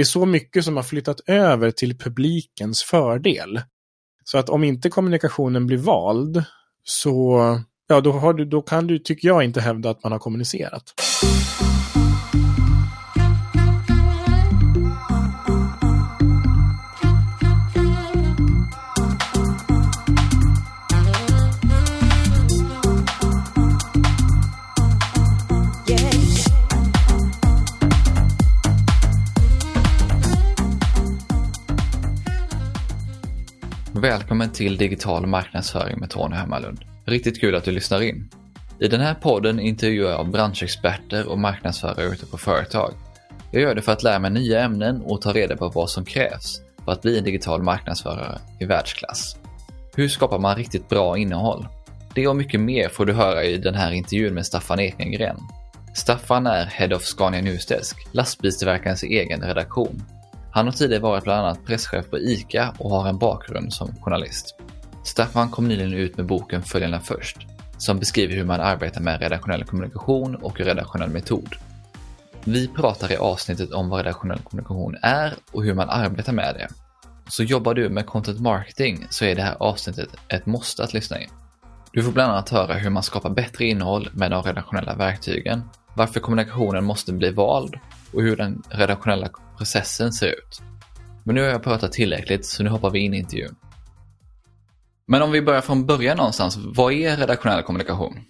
det är så mycket som har flyttat över till publikens fördel. Så att om inte kommunikationen blir vald så ja, då, har du, då kan du, tycker jag, inte hävda att man har kommunicerat. Välkommen till Digital marknadsföring med Tony Hammarlund. Riktigt kul att du lyssnar in. I den här podden intervjuar jag branschexperter och marknadsförare ute på företag. Jag gör det för att lära mig nya ämnen och ta reda på vad som krävs för att bli en digital marknadsförare i världsklass. Hur skapar man riktigt bra innehåll? Det och mycket mer får du höra i den här intervjun med Staffan Ekengren. Staffan är Head of Scania Newsdesk, lastbilstillverkarens egen redaktion han har tidigare varit bland annat presschef på ICA och har en bakgrund som journalist. Staffan kom nyligen ut med boken Följarna först, som beskriver hur man arbetar med redaktionell kommunikation och redaktionell metod. Vi pratar i avsnittet om vad redaktionell kommunikation är och hur man arbetar med det. Så jobbar du med content marketing så är det här avsnittet ett måste att lyssna in. Du får bland annat höra hur man skapar bättre innehåll med de redaktionella verktygen, varför kommunikationen måste bli vald och hur den redaktionella processen ser ut. Men nu har jag pratat tillräckligt så nu hoppar vi in i intervjun. Men om vi börjar från början någonstans, vad är redaktionell kommunikation?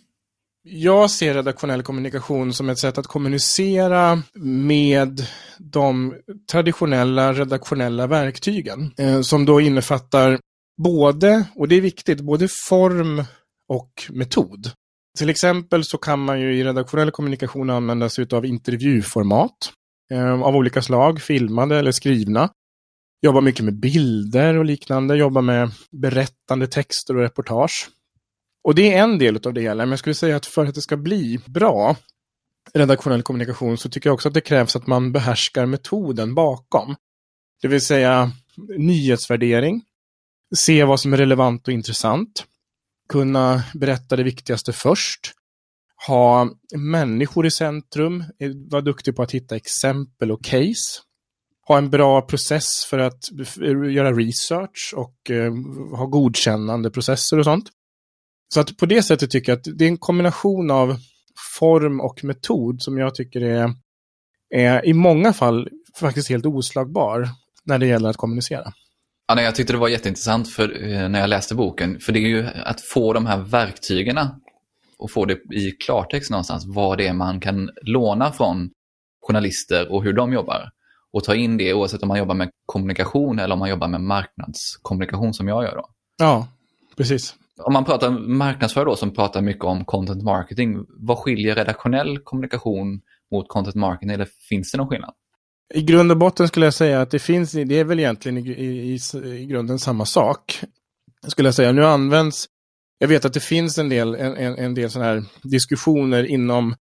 Jag ser redaktionell kommunikation som ett sätt att kommunicera med de traditionella redaktionella verktygen. Eh, som då innefattar både, och det är viktigt, både form och metod. Till exempel så kan man ju i redaktionell kommunikation använda sig av intervjuformat eh, av olika slag, filmade eller skrivna. Jobba mycket med bilder och liknande, jobba med berättande texter och reportage. Och det är en del av det hela, men jag skulle säga att för att det ska bli bra redaktionell kommunikation så tycker jag också att det krävs att man behärskar metoden bakom. Det vill säga nyhetsvärdering, se vad som är relevant och intressant, kunna berätta det viktigaste först, ha människor i centrum, vara duktig på att hitta exempel och case, ha en bra process för att göra research och eh, ha godkännande processer och sånt. Så att på det sättet tycker jag att det är en kombination av form och metod som jag tycker är, är i många fall faktiskt helt oslagbar när det gäller att kommunicera. Ja, nej, jag tyckte det var jätteintressant för, eh, när jag läste boken. För det är ju att få de här verktygen och få det i klartext någonstans vad det är man kan låna från journalister och hur de jobbar. Och ta in det oavsett om man jobbar med kommunikation eller om man jobbar med marknadskommunikation som jag gör då. Ja, precis. Om man pratar marknadsför då som pratar mycket om content marketing, vad skiljer redaktionell kommunikation mot content marketing eller finns det någon skillnad? I grund och botten skulle jag säga att det finns, det är väl egentligen i, i, i grunden samma sak. Skulle jag säga. Nu används, jag vet att det finns en del, en, en del sådana här diskussioner inom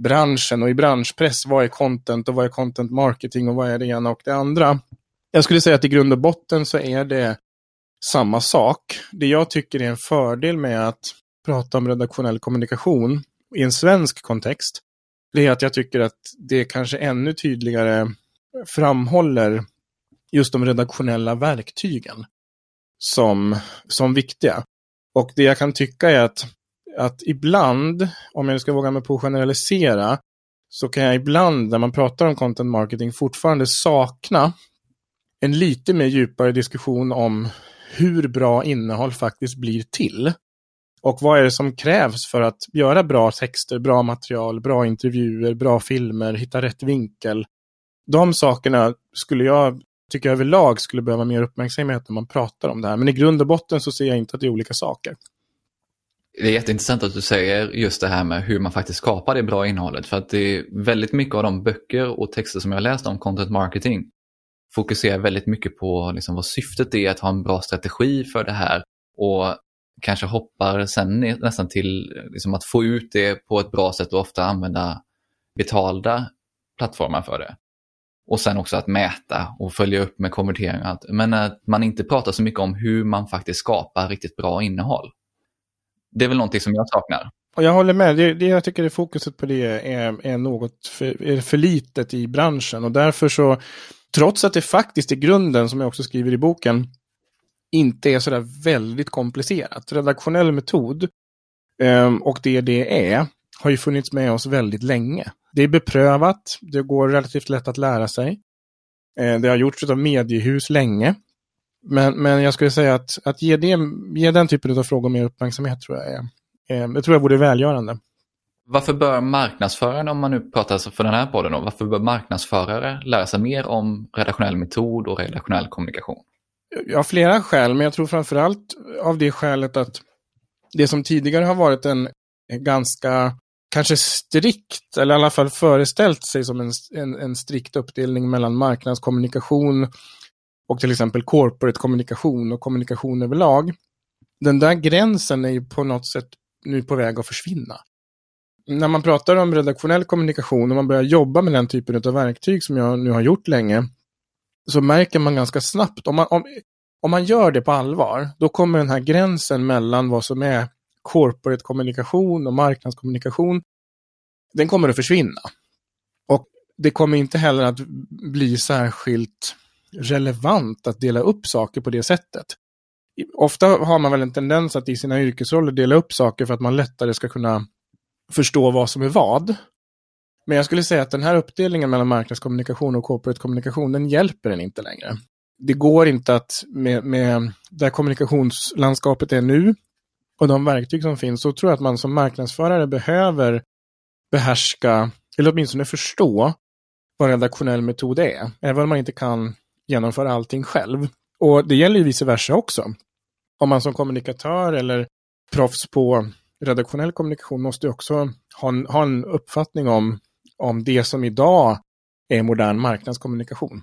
branschen och i branschpress. Vad är content och vad är content marketing och vad är det ena och det andra? Jag skulle säga att i grund och botten så är det samma sak. Det jag tycker är en fördel med att prata om redaktionell kommunikation i en svensk kontext, det är att jag tycker att det kanske ännu tydligare framhåller just de redaktionella verktygen som, som viktiga. Och det jag kan tycka är att, att ibland, om jag nu ska våga mig på att generalisera, så kan jag ibland när man pratar om content marketing fortfarande sakna en lite mer djupare diskussion om hur bra innehåll faktiskt blir till. Och vad är det som krävs för att göra bra texter, bra material, bra intervjuer, bra filmer, hitta rätt vinkel, de sakerna skulle jag tycka överlag skulle behöva mer uppmärksamhet när man pratar om det här. Men i grund och botten så ser jag inte att det är olika saker. Det är jätteintressant att du säger just det här med hur man faktiskt skapar det bra innehållet. För att det är väldigt mycket av de böcker och texter som jag har läst om content marketing fokuserar väldigt mycket på liksom vad syftet är att ha en bra strategi för det här och kanske hoppar sen nästan till liksom att få ut det på ett bra sätt och ofta använda betalda plattformar för det. Och sen också att mäta och följa upp med konvertering och allt. Men att man inte pratar så mycket om hur man faktiskt skapar riktigt bra innehåll. Det är väl någonting som jag saknar. Och jag håller med. Det, det jag tycker är fokuset på det är, är något för, är för litet i branschen. Och därför så Trots att det faktiskt i grunden, som jag också skriver i boken, inte är sådär väldigt komplicerat. Redaktionell metod um, och det det är har ju funnits med oss väldigt länge. Det är beprövat, det går relativt lätt att lära sig. Uh, det har gjorts av mediehus länge. Men, men jag skulle säga att, att ge, det, ge den typen av frågor mer uppmärksamhet tror jag är, eh, det tror jag vore välgörande. Varför bör marknadsföraren, om man nu pratar för den här podden, då, varför bör marknadsförare lära sig mer om redaktionell metod och redaktionell kommunikation? Ja, flera skäl, men jag tror framförallt av det skälet att det som tidigare har varit en ganska, kanske strikt, eller i alla fall föreställt sig som en, en, en strikt uppdelning mellan marknadskommunikation och till exempel corporate kommunikation och kommunikation överlag. Den där gränsen är ju på något sätt nu på väg att försvinna. När man pratar om redaktionell kommunikation och man börjar jobba med den typen av verktyg som jag nu har gjort länge, så märker man ganska snabbt, om man, om, om man gör det på allvar, då kommer den här gränsen mellan vad som är corporate kommunikation och marknadskommunikation, den kommer att försvinna. Och det kommer inte heller att bli särskilt relevant att dela upp saker på det sättet. Ofta har man väl en tendens att i sina yrkesroller dela upp saker för att man lättare ska kunna förstå vad som är vad. Men jag skulle säga att den här uppdelningen mellan marknadskommunikation och corporate kommunikation, den hjälper en inte längre. Det går inte att med, med där kommunikationslandskapet är nu och de verktyg som finns, så tror jag att man som marknadsförare behöver behärska, eller åtminstone förstå, vad redaktionell metod är. Även om man inte kan genomföra allting själv. Och det gäller ju vice versa också. Om man som kommunikatör eller proffs på redaktionell kommunikation måste också ha en, ha en uppfattning om, om det som idag är modern marknadskommunikation.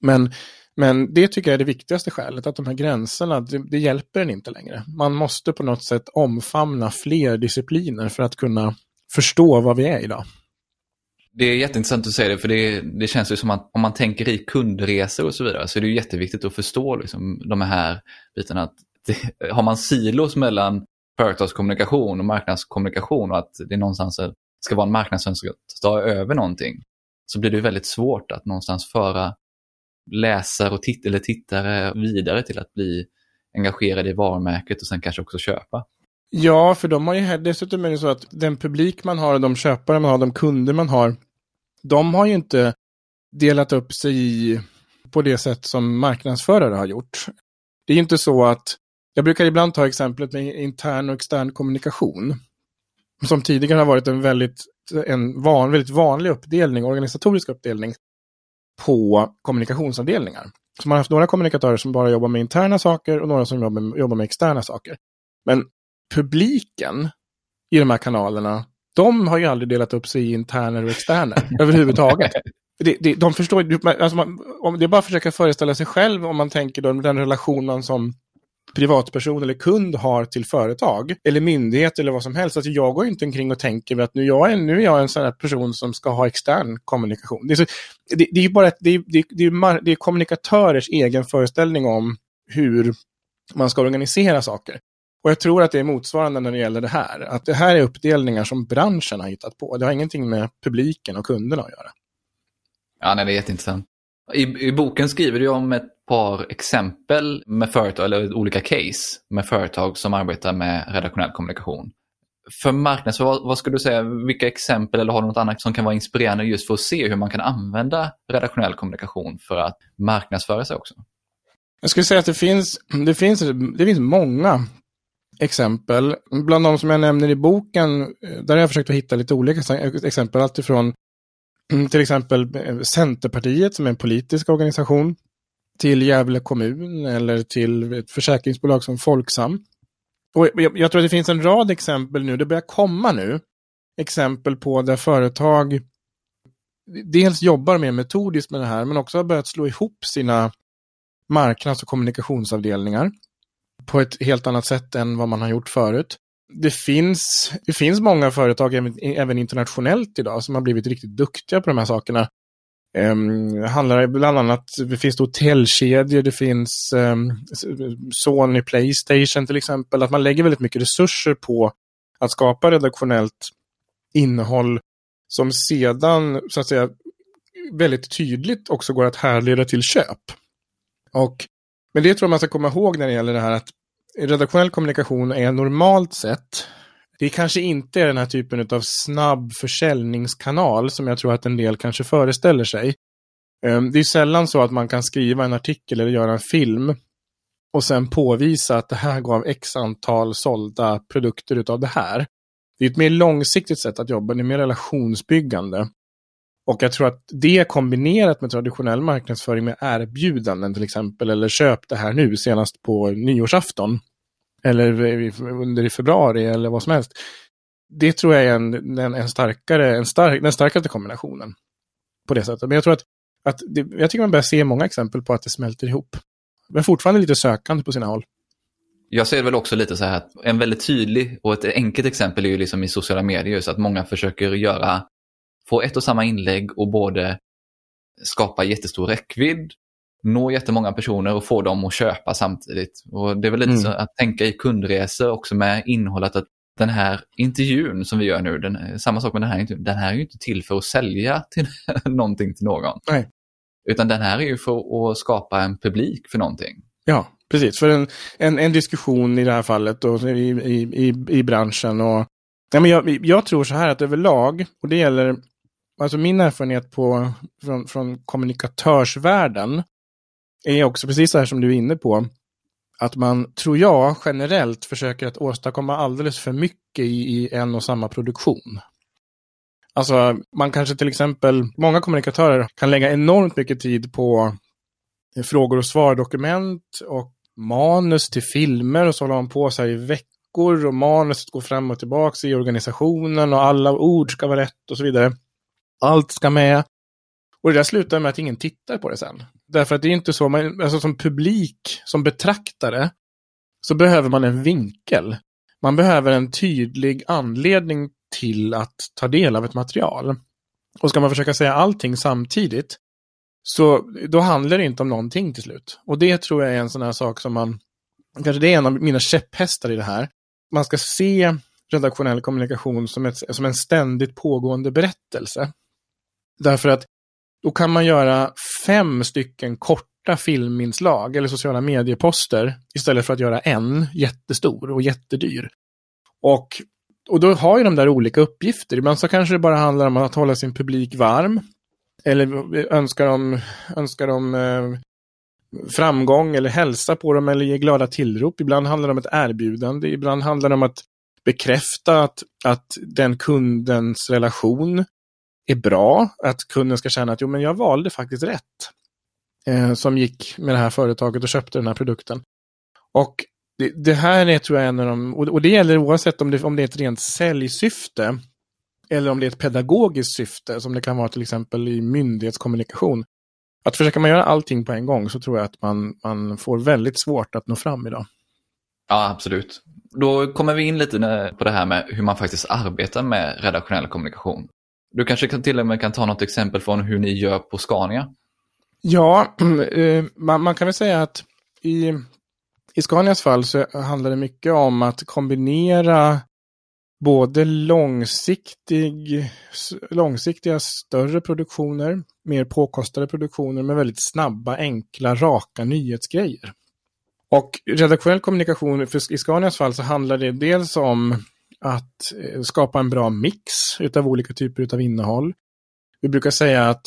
Men, men det tycker jag är det viktigaste skälet, att de här gränserna, det, det hjälper en inte längre. Man måste på något sätt omfamna fler discipliner för att kunna förstå vad vi är idag. Det är jätteintressant att säga det, för det, det känns ju som att om man tänker i kundresor och så vidare så är det jätteviktigt att förstå liksom, de här bitarna. Att det, har man silos mellan företagskommunikation och marknadskommunikation och att det någonstans ska vara en marknad som ska ta över någonting så blir det väldigt svårt att någonstans föra läsare och titt eller tittare vidare till att bli engagerade i varumärket och sen kanske också köpa. Ja, för de har ju dessutom är det så att den publik man har, de köpare man har, de kunder man har, de har ju inte delat upp sig i på det sätt som marknadsförare har gjort. Det är inte så att, jag brukar ibland ta exemplet med intern och extern kommunikation, som tidigare har varit en väldigt, en van, väldigt vanlig uppdelning, organisatorisk uppdelning, på kommunikationsavdelningar. Så man har haft några kommunikatörer som bara jobbar med interna saker och några som jobbar med, jobbar med externa saker. Men publiken i de här kanalerna, de har ju aldrig delat upp sig i interner och externer överhuvudtaget. Det, det, de förstår, alltså man, om det är bara att försöka föreställa sig själv om man tänker då den relationen som privatperson eller kund har till företag eller myndighet eller vad som helst. Alltså jag går inte omkring och tänker att nu, jag är, nu är jag en sån här person som ska ha extern kommunikation. Det är, så, det, det är bara det, det, är, det är kommunikatörers egen föreställning om hur man ska organisera saker. Och jag tror att det är motsvarande när det gäller det här. Att det här är uppdelningar som branschen har hittat på. Det har ingenting med publiken och kunderna att göra. Ja, nej, det är jätteintressant. I, I boken skriver du om ett par exempel med företag, eller olika case med företag som arbetar med redaktionell kommunikation. För marknadsföring, vad, skulle du säga, vilka exempel eller har du något annat som kan vara inspirerande just för att se hur man kan använda redaktionell kommunikation för att marknadsföra sig också? Jag skulle säga att det finns, det finns, det finns många exempel. Bland de som jag nämner i boken, där har jag försökt att hitta lite olika exempel. Alltifrån till exempel Centerpartiet som är en politisk organisation, till Gävle kommun eller till ett försäkringsbolag som Folksam. Och jag, jag tror att det finns en rad exempel nu, det börjar komma nu, exempel på där företag dels jobbar mer metodiskt med det här, men också har börjat slå ihop sina marknads och kommunikationsavdelningar på ett helt annat sätt än vad man har gjort förut. Det finns, det finns många företag, även, även internationellt idag, som har blivit riktigt duktiga på de här sakerna. Um, handlar bland annat, det finns hotellkedjor, det finns um, Sony Playstation till exempel, att man lägger väldigt mycket resurser på att skapa redaktionellt innehåll som sedan så att säga väldigt tydligt också går att härleda till köp. Och, men det tror jag man ska komma ihåg när det gäller det här att redaktionell kommunikation är normalt sett, det kanske inte är den här typen av snabb försäljningskanal som jag tror att en del kanske föreställer sig. Ehm, det är sällan så att man kan skriva en artikel eller göra en film och sen påvisa att det här gav x antal sålda produkter utav det här. Det är ett mer långsiktigt sätt att jobba, det är mer relationsbyggande. Och jag tror att det kombinerat med traditionell marknadsföring med erbjudanden till exempel, eller köp det här nu senast på nyårsafton, eller under i februari eller vad som helst. Det tror jag är en, en, en starkare, en stark, den starkaste kombinationen. På det sättet. Men jag tror att, att det, jag tycker man börjar se många exempel på att det smälter ihop. Men fortfarande lite sökande på sina håll. Jag ser väl också lite så här att en väldigt tydlig och ett enkelt exempel är ju liksom i sociala medier, så att många försöker göra, få ett och samma inlägg och både skapa jättestor räckvidd, nå jättemånga personer och få dem att köpa samtidigt. Och Det är väl lite mm. så att tänka i kundresor också med innehållet att den här intervjun som vi gör nu, den, samma sak med den här intervjun, den här är ju inte till för att sälja till någonting till någon. Nej. Utan den här är ju för att skapa en publik för någonting. Ja, precis. För en, en, en diskussion i det här fallet och i, i, i, i branschen. Och, ja, men jag, jag tror så här att överlag, och det gäller alltså min erfarenhet på, från, från kommunikatörsvärlden, är också precis så här som du är inne på. Att man, tror jag, generellt försöker att åstadkomma alldeles för mycket i, i en och samma produktion. Alltså, man kanske till exempel, många kommunikatörer kan lägga enormt mycket tid på eh, frågor och svar-dokument och manus till filmer och så håller man på sig i veckor och manuset går fram och tillbaka i organisationen och alla ord ska vara rätt och så vidare. Allt ska med. Och det där slutar med att ingen tittar på det sen. Därför att det är inte så, man, alltså som publik, som betraktare, så behöver man en vinkel. Man behöver en tydlig anledning till att ta del av ett material. Och ska man försöka säga allting samtidigt, så då handlar det inte om någonting till slut. Och det tror jag är en sån här sak som man, kanske det är en av mina käpphästar i det här. Man ska se redaktionell kommunikation som, ett, som en ständigt pågående berättelse. Därför att då kan man göra fem stycken korta filminslag eller sociala medieposter istället för att göra en jättestor och jättedyr. Och, och då har ju de där olika uppgifter. Ibland så kanske det bara handlar om att hålla sin publik varm. Eller önskar de, önskar de eh, framgång eller hälsa på dem eller ge glada tillrop. Ibland handlar det om ett erbjudande. Ibland handlar det om att bekräfta att, att den kundens relation är bra. Att kunden ska känna att jo, men jag valde faktiskt rätt. Eh, som gick med det här företaget och köpte den här produkten. Och det, det här är tror jag en av de, och, och det gäller oavsett om det, om det är ett rent säljsyfte eller om det är ett pedagogiskt syfte, som det kan vara till exempel i myndighetskommunikation. Att försöka man göra allting på en gång så tror jag att man, man får väldigt svårt att nå fram idag. Ja, absolut. Då kommer vi in lite på det här med hur man faktiskt arbetar med redaktionell kommunikation. Du kanske kan till och med kan ta något exempel från hur ni gör på Scania? Ja, eh, man, man kan väl säga att i, i Scanias fall så handlar det mycket om att kombinera både långsiktig, långsiktiga större produktioner, mer påkostade produktioner med väldigt snabba, enkla, raka nyhetsgrejer. Och redaktionell kommunikation, för i Scanias fall så handlar det dels om att eh, skapa en bra mix utav olika typer av innehåll. Vi brukar säga att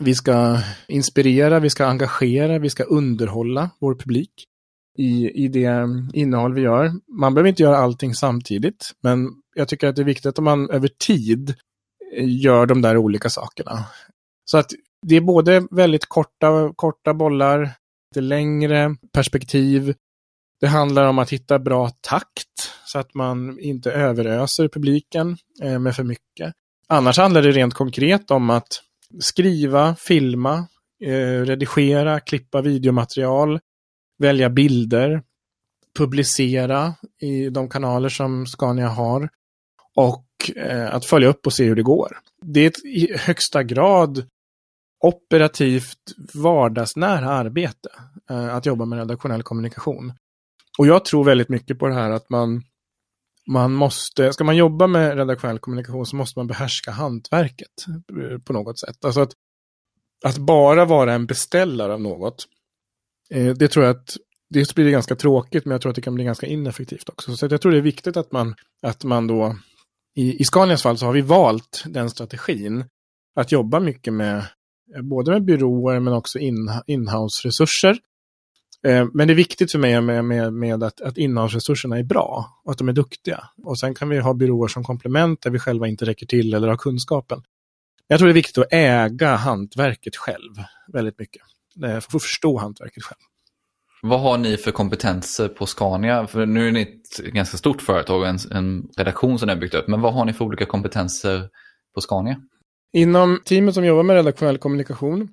vi ska inspirera, vi ska engagera, vi ska underhålla vår publik i, i det innehåll vi gör. Man behöver inte göra allting samtidigt, men jag tycker att det är viktigt att man över tid eh, gör de där olika sakerna. Så att det är både väldigt korta, korta bollar, lite längre perspektiv. Det handlar om att hitta bra takt så att man inte överöser publiken eh, med för mycket. Annars handlar det rent konkret om att skriva, filma, eh, redigera, klippa videomaterial, välja bilder, publicera i de kanaler som Scania har och eh, att följa upp och se hur det går. Det är ett i högsta grad operativt vardagsnära arbete eh, att jobba med redaktionell kommunikation. Och jag tror väldigt mycket på det här att man, man måste, ska man jobba med redaktionell kommunikation så måste man behärska hantverket på något sätt. Alltså att att bara vara en beställare av något, eh, det tror jag att det blir ganska tråkigt, men jag tror att det kan bli ganska ineffektivt också. Så jag tror det är viktigt att man, att man då, i, i Scanias fall så har vi valt den strategin, att jobba mycket med, både med byråer men också in, inhouse-resurser. Eh, men det är viktigt för mig med, med, med att, att inhouse-resurserna är bra och att de är duktiga. Och sen kan vi ha byråer som komplement där vi själva inte räcker till eller har kunskapen. Jag tror det är viktigt att äga hantverket själv väldigt mycket. För att förstå hantverket själv. Vad har ni för kompetenser på Scania? För nu är ni ett ganska stort företag och en, en redaktion som ni har byggt upp. Men vad har ni för olika kompetenser på Scania? Inom teamet som jobbar med redaktionell kommunikation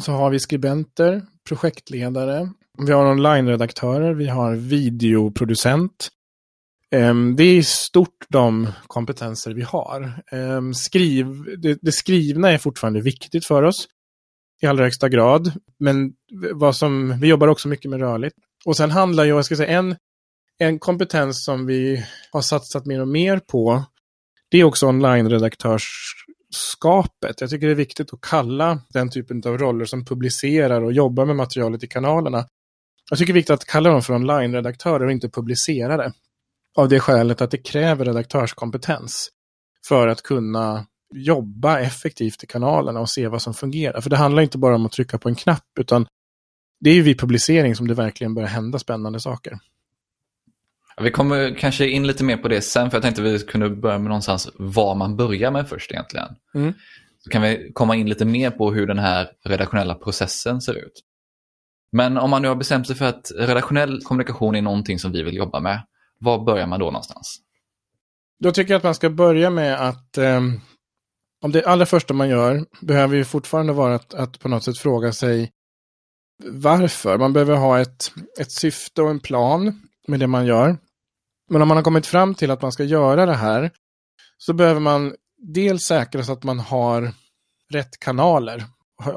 så har vi skribenter, projektledare, vi har online-redaktörer, vi har videoproducent. Ehm, det är i stort de kompetenser vi har. Ehm, skriv, det, det skrivna är fortfarande viktigt för oss i allra högsta grad. Men vad som, vi jobbar också mycket med rörligt. Och sen handlar ju, jag ska säga, en, en kompetens som vi har satsat mer och mer på, det är också online-redaktörsskapet. Jag tycker det är viktigt att kalla den typen av roller som publicerar och jobbar med materialet i kanalerna. Jag tycker det är viktigt att kalla dem för online-redaktörer och inte publicerare. Av det skälet att det kräver redaktörskompetens för att kunna jobba effektivt i kanalerna och se vad som fungerar. För det handlar inte bara om att trycka på en knapp, utan det är ju vid publicering som det verkligen börjar hända spännande saker. Vi kommer kanske in lite mer på det sen, för jag tänkte vi kunde börja med någonstans vad man börjar med först egentligen. Mm. Så kan vi komma in lite mer på hur den här redaktionella processen ser ut. Men om man nu har bestämt sig för att redaktionell kommunikation är någonting som vi vill jobba med, var börjar man då någonstans? Då tycker jag att man ska börja med att eh, om det allra första man gör behöver ju fortfarande vara att, att på något sätt fråga sig varför. Man behöver ha ett, ett syfte och en plan med det man gör. Men om man har kommit fram till att man ska göra det här så behöver man dels säkra så att man har rätt kanaler.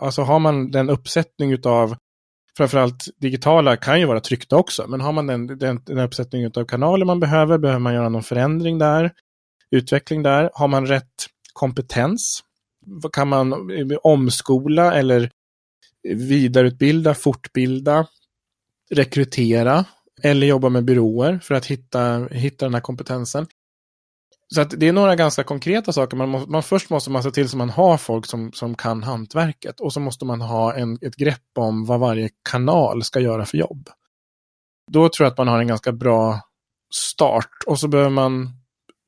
Alltså har man den uppsättning utav framförallt digitala kan ju vara tryckta också, men har man den, den, den uppsättning av kanaler man behöver, behöver man göra någon förändring där, utveckling där. Har man rätt kompetens? Kan man eh, omskola eller vidareutbilda, fortbilda, rekrytera eller jobba med byråer för att hitta, hitta den här kompetensen? Så att det är några ganska konkreta saker. Man, må, man först måste man se till att man har folk som, som kan hantverket och så måste man ha en, ett grepp om vad varje kanal ska göra för jobb. Då tror jag att man har en ganska bra start och så behöver man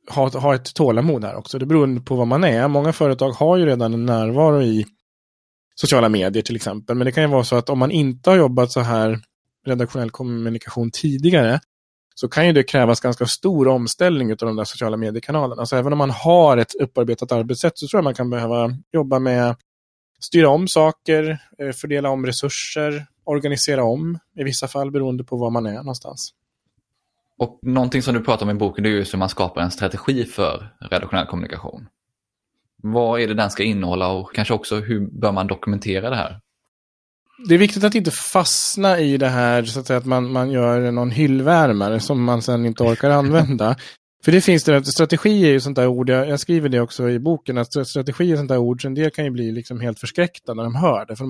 ha, ha ett tålamod här också. Det beror på vad man är. Många företag har ju redan en närvaro i sociala medier till exempel. Men det kan ju vara så att om man inte har jobbat så här redaktionell kommunikation tidigare så kan ju det krävas ganska stor omställning av de där sociala mediekanalerna. Så även om man har ett upparbetat arbetssätt så tror jag man kan behöva jobba med styra om saker, eh, fördela om resurser, organisera om i vissa fall beroende på var man är någonstans. Och någonting som du pratar om i boken det är just hur man skapar en strategi för redaktionell kommunikation. Vad är det den ska innehålla och kanske också hur bör man dokumentera det här? Det är viktigt att inte fastna i det här så att, säga, att man, man gör någon hyllvärmare som man sen inte orkar använda. För det finns det, strategi är ju sånt där ord, jag, jag, skriver det också i boken, att strategi är sånt där ord, så en del kan ju bli liksom helt förskräckta när de hör det. För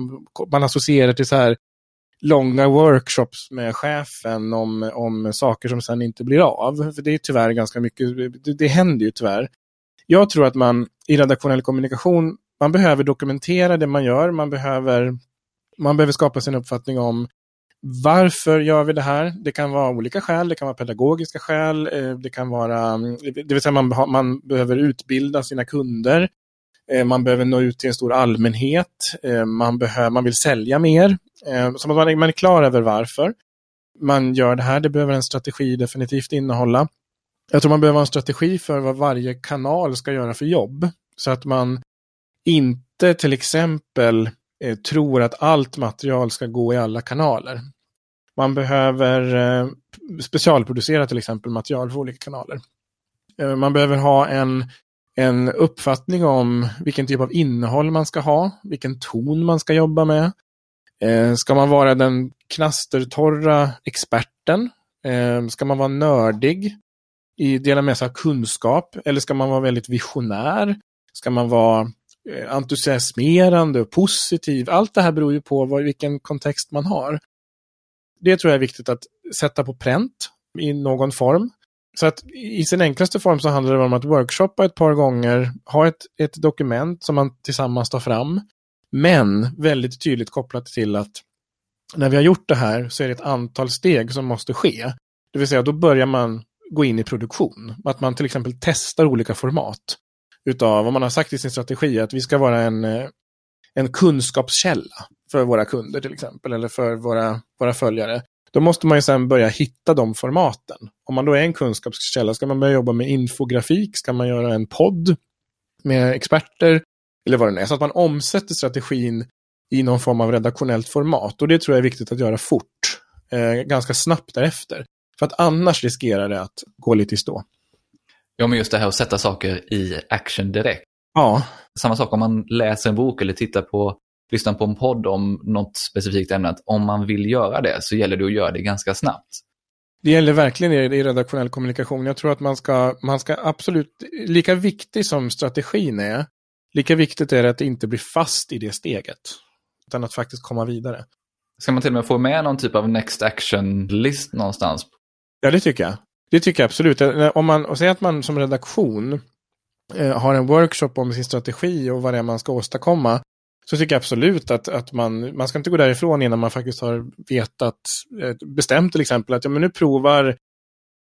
man associerar till så här långa workshops med chefen om, om saker som sen inte blir av. För det är tyvärr ganska mycket, det, det händer ju tyvärr. Jag tror att man i redaktionell kommunikation, man behöver dokumentera det man gör, man behöver, man behöver skapa sin uppfattning om varför gör vi det här? Det kan vara olika skäl, det kan vara pedagogiska skäl, eh, det kan vara, mm, det vill säga man, man behöver utbilda sina kunder, eh, man behöver nå ut till en stor allmänhet, eh, man, behöver, man vill sälja mer, så man, man är klar över varför man gör det här. Det behöver en strategi definitivt innehålla. Jag tror man behöver en strategi för vad varje kanal ska göra för jobb. Så att man inte till exempel eh, tror att allt material ska gå i alla kanaler. Man behöver eh, specialproducera till exempel material för olika kanaler. Eh, man behöver ha en, en uppfattning om vilken typ av innehåll man ska ha, vilken ton man ska jobba med. Eh, ska man vara den knastertorra experten? Eh, ska man vara nördig? I dela med sig av kunskap? Eller ska man vara väldigt visionär? Ska man vara Eh, entusiasmerande och positiv. Allt det här beror ju på vad, vilken kontext man har. Det tror jag är viktigt att sätta på pränt i någon form. Så att i sin enklaste form så handlar det om att workshoppa ett par gånger, ha ett, ett dokument som man tillsammans tar fram, men väldigt tydligt kopplat till att när vi har gjort det här så är det ett antal steg som måste ske. Det vill säga, då börjar man gå in i produktion. Att man till exempel testar olika format. Utav vad man har sagt i sin strategi, att vi ska vara en, eh, en kunskapskälla för våra kunder till exempel, eller för våra, våra följare. Då måste man ju sen börja hitta de formaten. Om man då är en kunskapskälla, ska man börja jobba med infografik? Ska man göra en podd med experter? Eller vad det nu är. Så att man omsätter strategin i någon form av redaktionellt format. Och det tror jag är viktigt att göra fort. Eh, ganska snabbt därefter. För att annars riskerar det att gå lite i stå. Ja, men just det här att sätta saker i action direkt. Ja. Samma sak om man läser en bok eller tittar på, lyssnar på en podd om något specifikt ämne. Att om man vill göra det så gäller det att göra det ganska snabbt. Det gäller verkligen i redaktionell kommunikation. Jag tror att man ska, man ska absolut, lika viktig som strategin är, lika viktigt är det att inte bli fast i det steget. Utan att faktiskt komma vidare. Ska man till och med få med någon typ av next action-list någonstans? Ja, det tycker jag. Det tycker jag absolut. Eh, om man, säger säg att man som redaktion eh, har en workshop om sin strategi och vad det är man ska åstadkomma. Så tycker jag absolut att, att man, man ska inte gå därifrån innan man faktiskt har vetat, eh, bestämt till exempel att ja, men nu provar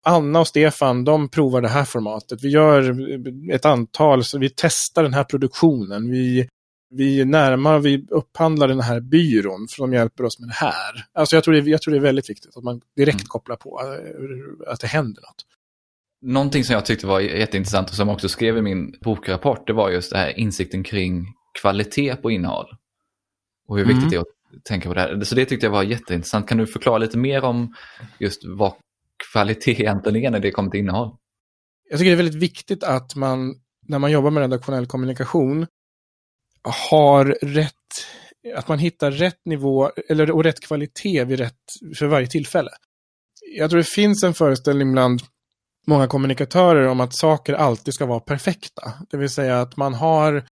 Anna och Stefan, de provar det här formatet. Vi gör eh, ett antal, så vi testar den här produktionen. Vi vi närmar, vi upphandlar den här byrån som hjälper oss med det här. Alltså jag tror det, jag tror det är väldigt viktigt att man direkt mm. kopplar på eh, att det händer något. Någonting som jag tyckte var jätteintressant och som jag också skrev i min bokrapport, det var just det här insikten kring kvalitet på innehåll. Och hur viktigt mm. det är att tänka på det här. Så det tyckte jag var jätteintressant. Kan du förklara lite mer om just vad kvalitet egentligen är när det kommer till innehåll? Jag tycker det är väldigt viktigt att man, när man jobbar med redaktionell kommunikation, har rätt, att man hittar rätt nivå eller, och rätt kvalitet vid rätt, för varje tillfälle. Jag tror det finns en föreställning bland många kommunikatörer om att saker alltid ska vara perfekta. Det vill säga att man har,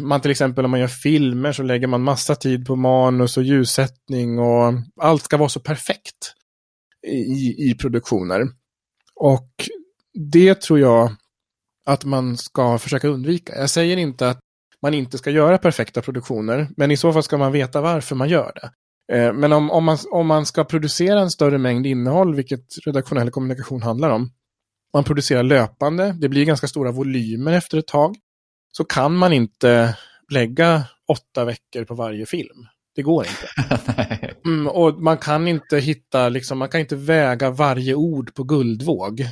man till exempel om man gör filmer så lägger man massa tid på manus och ljussättning och allt ska vara så perfekt i, i produktioner. Och det tror jag att man ska försöka undvika. Jag säger inte att man inte ska göra perfekta produktioner. Men i så fall ska man veta varför man gör det. Eh, men om, om, man, om man ska producera en större mängd innehåll, vilket redaktionell kommunikation handlar om, man producerar löpande, det blir ganska stora volymer efter ett tag, så kan man inte lägga åtta veckor på varje film. Det går inte. Mm, och man kan inte hitta, liksom, man kan inte väga varje ord på guldvåg.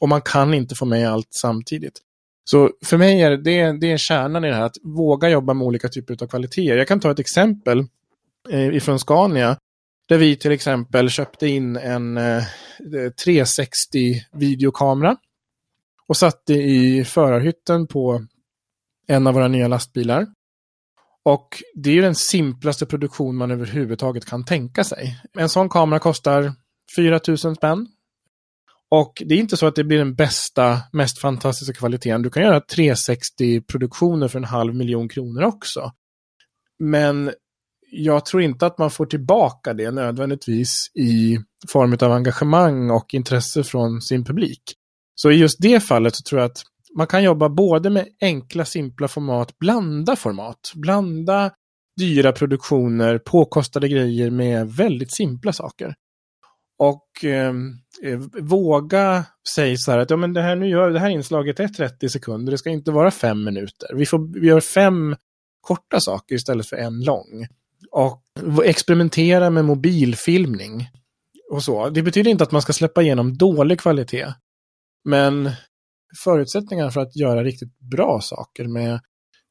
Och man kan inte få med allt samtidigt. Så för mig är det, det är kärnan i det här, att våga jobba med olika typer av kvaliteter. Jag kan ta ett exempel eh, ifrån Scania, där vi till exempel köpte in en eh, 360 videokamera och satte i förarhytten på en av våra nya lastbilar. Och det är ju den simplaste produktion man överhuvudtaget kan tänka sig. En sån kamera kostar 4 000 spänn och det är inte så att det blir den bästa, mest fantastiska kvaliteten. Du kan göra 360-produktioner för en halv miljon kronor också. Men jag tror inte att man får tillbaka det nödvändigtvis i form av engagemang och intresse från sin publik. Så i just det fallet så tror jag att man kan jobba både med enkla, simpla format, blanda format, blanda dyra produktioner, påkostade grejer med väldigt simpla saker. Och ehm, eh, våga säga så här att ja, men det, här, nu gör, det här inslaget är 30 sekunder, det ska inte vara fem minuter. Vi, får, vi gör fem korta saker istället för en lång. Och experimentera med mobilfilmning. Och så. Det betyder inte att man ska släppa igenom dålig kvalitet. Men förutsättningarna för att göra riktigt bra saker med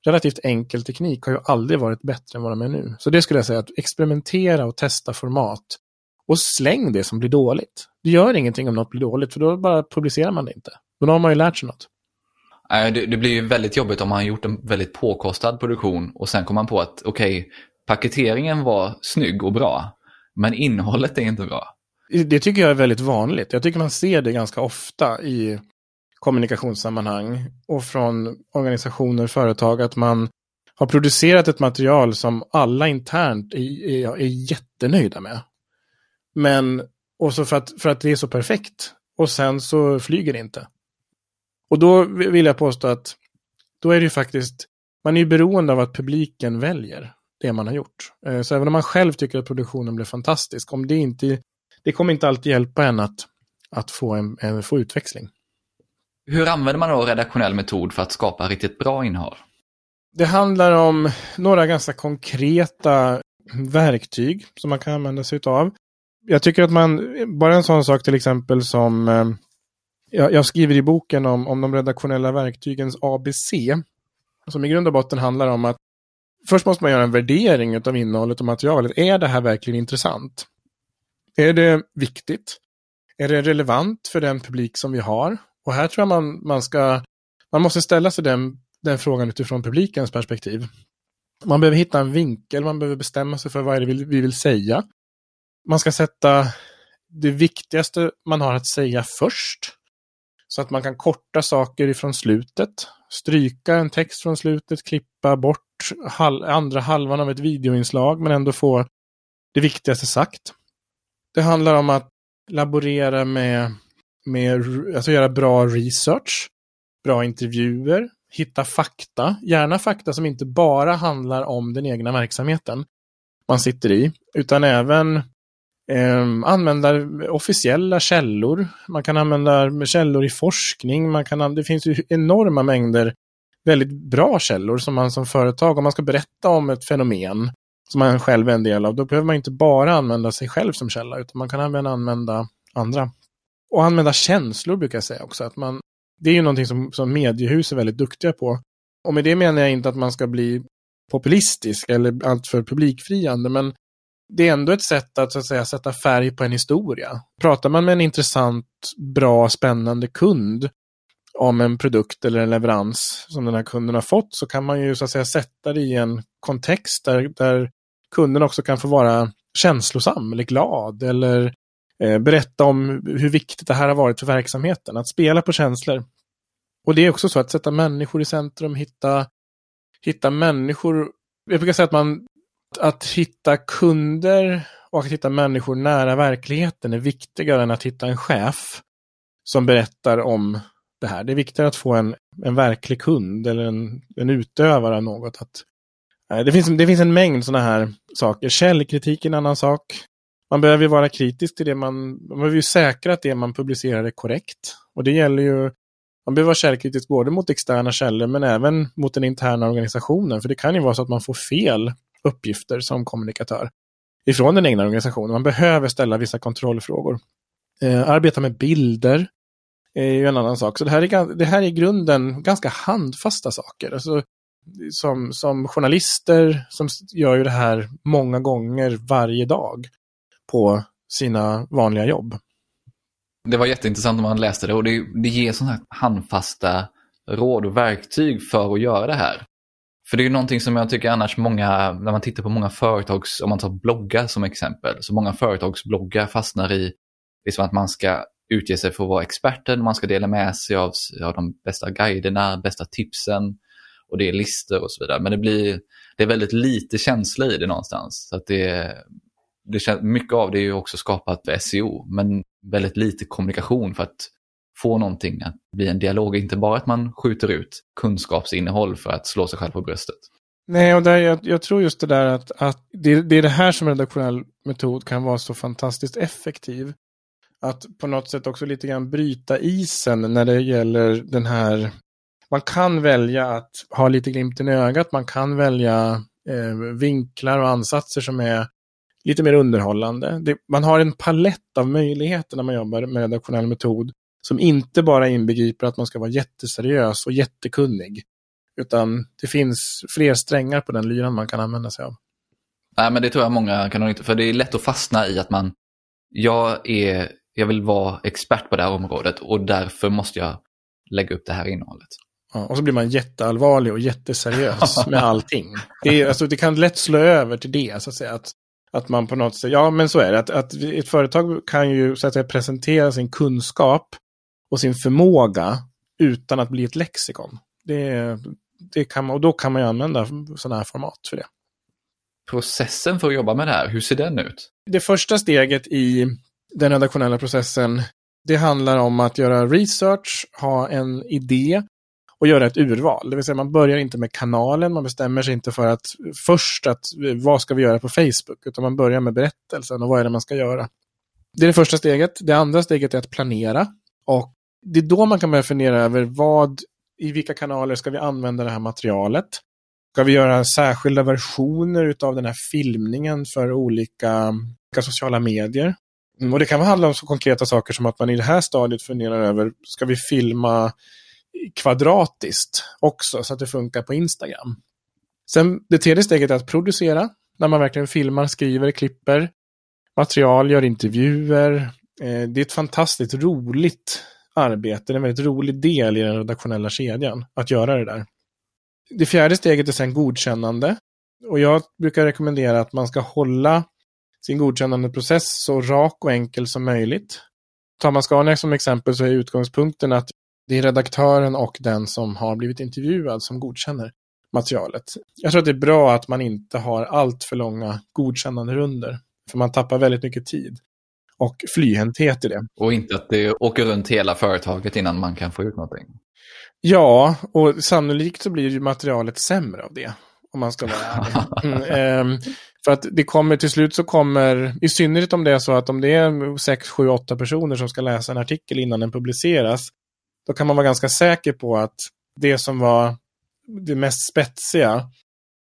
relativt enkel teknik har ju aldrig varit bättre än vad de är nu. Så det skulle jag säga, att experimentera och testa format och släng det som blir dåligt. Det gör ingenting om något blir dåligt, för då bara publicerar man det inte. Då har man ju lärt sig något. Det, det blir ju väldigt jobbigt om man har gjort en väldigt påkostad produktion och sen kommer man på att okej, okay, paketeringen var snygg och bra, men innehållet är inte bra. Det tycker jag är väldigt vanligt. Jag tycker man ser det ganska ofta i kommunikationssammanhang och från organisationer, företag, att man har producerat ett material som alla internt är, är, är jättenöjda med. Men, och så för att, för att det är så perfekt. Och sen så flyger det inte. Och då vill jag påstå att då är det ju faktiskt, man är ju beroende av att publiken väljer det man har gjort. Eh, så även om man själv tycker att produktionen blev fantastisk, om det inte, det kommer inte alltid hjälpa en att, att få, en, en, få utväxling. Hur använder man då redaktionell metod för att skapa riktigt bra innehåll? Det handlar om några ganska konkreta verktyg som man kan använda sig av. Jag tycker att man, bara en sån sak till exempel som eh, jag, skriver i boken om, om de redaktionella verktygens ABC, som i grund och botten handlar om att först måste man göra en värdering av innehållet och materialet. Är det här verkligen intressant? Är det viktigt? Är det relevant för den publik som vi har? Och här tror jag man, man ska, man måste ställa sig den, den frågan utifrån publikens perspektiv. Man behöver hitta en vinkel, man behöver bestämma sig för vad är det vi, vi vill säga. Man ska sätta det viktigaste man har att säga först. Så att man kan korta saker ifrån slutet. Stryka en text från slutet, klippa bort hal andra halvan av ett videoinslag men ändå få det viktigaste sagt. Det handlar om att laborera med, med alltså göra bra research, bra intervjuer, hitta fakta, gärna fakta som inte bara handlar om den egna verksamheten man sitter i, utan även eh, använda officiella källor. Man kan använda källor i forskning, man kan, det finns ju enorma mängder väldigt bra källor som man som företag, om man ska berätta om ett fenomen som man själv är en del av, då behöver man inte bara använda sig själv som källa, utan man kan även använda andra. Och använda känslor brukar jag säga också. Att man, det är ju någonting som, som mediehus är väldigt duktiga på. Och med det menar jag inte att man ska bli populistisk eller alltför publikfriande, men det är ändå ett sätt att, så att säga, sätta färg på en historia. Pratar man med en intressant, bra, spännande kund om en produkt eller en leverans som den här kunden har fått så kan man ju så att säga sätta det i en kontext där, där kunden också kan få vara känslosam eller glad eller eh, berätta om hur viktigt det här har varit för verksamheten. Att spela på känslor. Och det är också så att sätta människor i centrum, hitta, hitta människor. Jag brukar säga att man att hitta kunder och att hitta människor nära verkligheten är viktigare än att hitta en chef som berättar om det här. Det är viktigare att få en, en verklig kund eller en, en utövare av något. Att, eh, det, finns, det finns en mängd sådana här saker. Källkritik är en annan sak. Man behöver vara kritisk till det man... Man behöver ju säkra att det man publicerar är korrekt. Och det gäller ju... Man behöver vara källkritisk både mot externa källor men även mot den interna organisationen. För det kan ju vara så att man får fel uppgifter som kommunikatör ifrån den egna organisationen. Man behöver ställa vissa kontrollfrågor. Eh, arbeta med bilder är ju en annan sak. Så det här är, det här är i grunden ganska handfasta saker. Alltså, som, som journalister som gör ju det här många gånger varje dag på sina vanliga jobb. Det var jätteintressant när man läste det och det, det ger sådana här handfasta råd och verktyg för att göra det här. För det är ju någonting som jag tycker annars många, när man tittar på många företags, om man tar bloggar som exempel, så många företagsbloggar fastnar i liksom att man ska utge sig för att vara experten, man ska dela med sig av, av de bästa guiderna, bästa tipsen och det är listor och så vidare. Men det blir det är väldigt lite känsla i det någonstans. Så att det, det, mycket av det är ju också skapat för SEO, men väldigt lite kommunikation för att få någonting att bli en dialog. Inte bara att man skjuter ut kunskapsinnehåll för att slå sig själv på bröstet. Nej, och där, jag, jag tror just det där att, att det, det är det här som redaktionell metod kan vara så fantastiskt effektiv att på något sätt också lite grann bryta isen när det gäller den här man kan välja att ha lite glimten i ögat, man kan välja eh, vinklar och ansatser som är lite mer underhållande. Det, man har en palett av möjligheter när man jobbar med redaktionell metod som inte bara inbegriper att man ska vara jätteseriös och jättekunnig. Utan det finns fler strängar på den lyran man kan använda sig av. Nej, men det tror jag många kan inte, för det är lätt att fastna i att man, jag är jag vill vara expert på det här området och därför måste jag lägga upp det här innehållet. Ja, och så blir man jätteallvarlig och jätteseriös med allting. Det, är, alltså, det kan lätt slå över till det, så att säga. Att, att man på något sätt, ja men så är det, att, att ett företag kan ju så att säga, presentera sin kunskap och sin förmåga utan att bli ett lexikon. Det, det kan man, och då kan man ju använda sådana här format för det. Processen för att jobba med det här, hur ser den ut? Det första steget i den redaktionella processen, det handlar om att göra research, ha en idé och göra ett urval. Det vill säga man börjar inte med kanalen, man bestämmer sig inte för att först att vad ska vi göra på Facebook, utan man börjar med berättelsen och vad är det man ska göra. Det är det första steget. Det andra steget är att planera. Och det är då man kan börja fundera över vad, i vilka kanaler ska vi använda det här materialet? Ska vi göra särskilda versioner av den här filmningen för olika, olika sociala medier? Mm, och det kan handla om så konkreta saker som att man i det här stadiet funderar över, ska vi filma kvadratiskt också så att det funkar på Instagram? Sen det tredje steget är att producera, när man verkligen filmar, skriver, klipper material, gör intervjuer. Eh, det är ett fantastiskt roligt arbete, det är en väldigt rolig del i den redaktionella kedjan att göra det där. Det fjärde steget är sen godkännande. Och jag brukar rekommendera att man ska hålla sin godkännandeprocess så rak och enkel som möjligt. Tar man Scania som exempel så är utgångspunkten att det är redaktören och den som har blivit intervjuad som godkänner materialet. Jag tror att det är bra att man inte har allt för långa godkännande runder för man tappar väldigt mycket tid och flyhänthet i det. Och inte att det åker runt hela företaget innan man kan få ut någonting. Ja, och sannolikt så blir ju materialet sämre av det. Om man ska vara ärlig. Mm, eh, för att det kommer till slut så kommer, i synnerhet om det är så att om det är 6, 7, 8 personer som ska läsa en artikel innan den publiceras, då kan man vara ganska säker på att det som var det mest spetsiga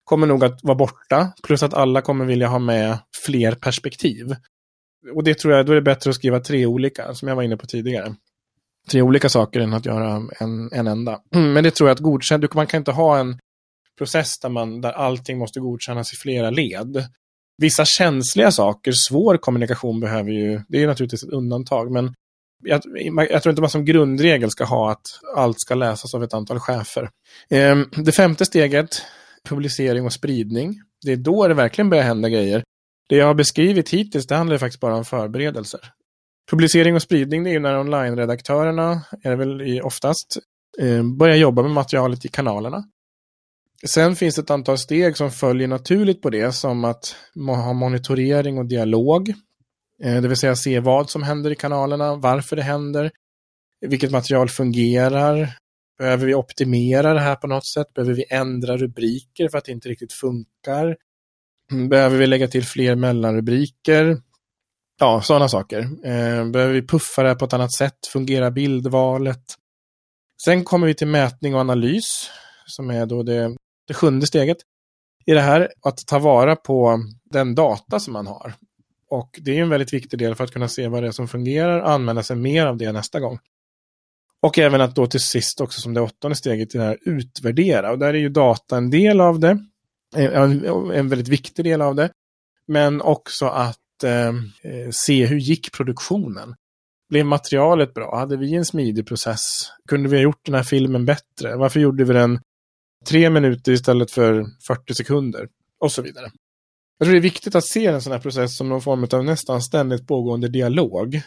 kommer nog att vara borta. Plus att alla kommer vilja ha med fler perspektiv. Och det tror jag, då är det bättre att skriva tre olika, som jag var inne på tidigare. Tre olika saker än att göra en, en enda. Men det tror jag att godkänd, man kan inte ha en process där, man, där allting måste godkännas i flera led. Vissa känsliga saker, svår kommunikation behöver ju, det är naturligtvis ett undantag, men jag, jag, tror inte man som grundregel ska ha att allt ska läsas av ett antal chefer. Ehm, det femte steget publicering och spridning. Det är då det verkligen börjar hända grejer. Det jag har beskrivit hittills, det handlar faktiskt bara om förberedelser. Publicering och spridning, det är ju när online-redaktörerna, är det väl oftast, eh, börjar jobba med materialet i kanalerna. Sen finns det ett antal steg som följer naturligt på det, som att ha monitorering och dialog. Eh, det vill säga se vad som händer i kanalerna, varför det händer, vilket material fungerar, Behöver vi optimera det här på något sätt? Behöver vi ändra rubriker för att det inte riktigt funkar? Behöver vi lägga till fler mellanrubriker? Ja, sådana saker. Eh, behöver vi puffa det här på ett annat sätt? Fungerar bildvalet? Sen kommer vi till mätning och analys, som är då det, det sjunde steget i det här. Att ta vara på den data som man har. Och det är en väldigt viktig del för att kunna se vad det är som fungerar och använda sig mer av det nästa gång. Och även att då till sist också som det åttonde steget i det här utvärdera. Och där är ju data en del av det. En, en väldigt viktig del av det. Men också att eh, se hur gick produktionen. Blev materialet bra? Hade vi en smidig process? Kunde vi ha gjort den här filmen bättre? Varför gjorde vi den tre minuter istället för 40 sekunder? Och så vidare. Jag tror det är viktigt att se en sån här process som någon form av nästan ständigt pågående dialog.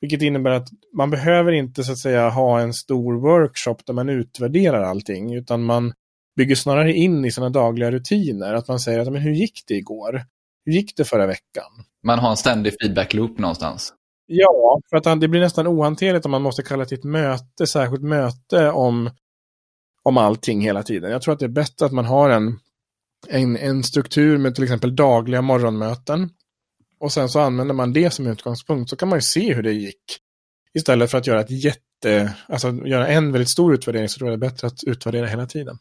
Vilket innebär att man behöver inte så att säga ha en stor workshop där man utvärderar allting, utan man bygger snarare in i sina dagliga rutiner. Att man säger att men hur gick det igår? Hur gick det förra veckan? Man har en ständig feedback-loop någonstans. Ja, för att det blir nästan ohanterligt om man måste kalla till ett möte, särskilt möte om, om allting hela tiden. Jag tror att det är bättre att man har en, en, en struktur med till exempel dagliga morgonmöten och sen så använder man det som utgångspunkt så kan man ju se hur det gick. Istället för att göra ett jätte, alltså göra en väldigt stor utvärdering så tror jag det är bättre att utvärdera hela tiden.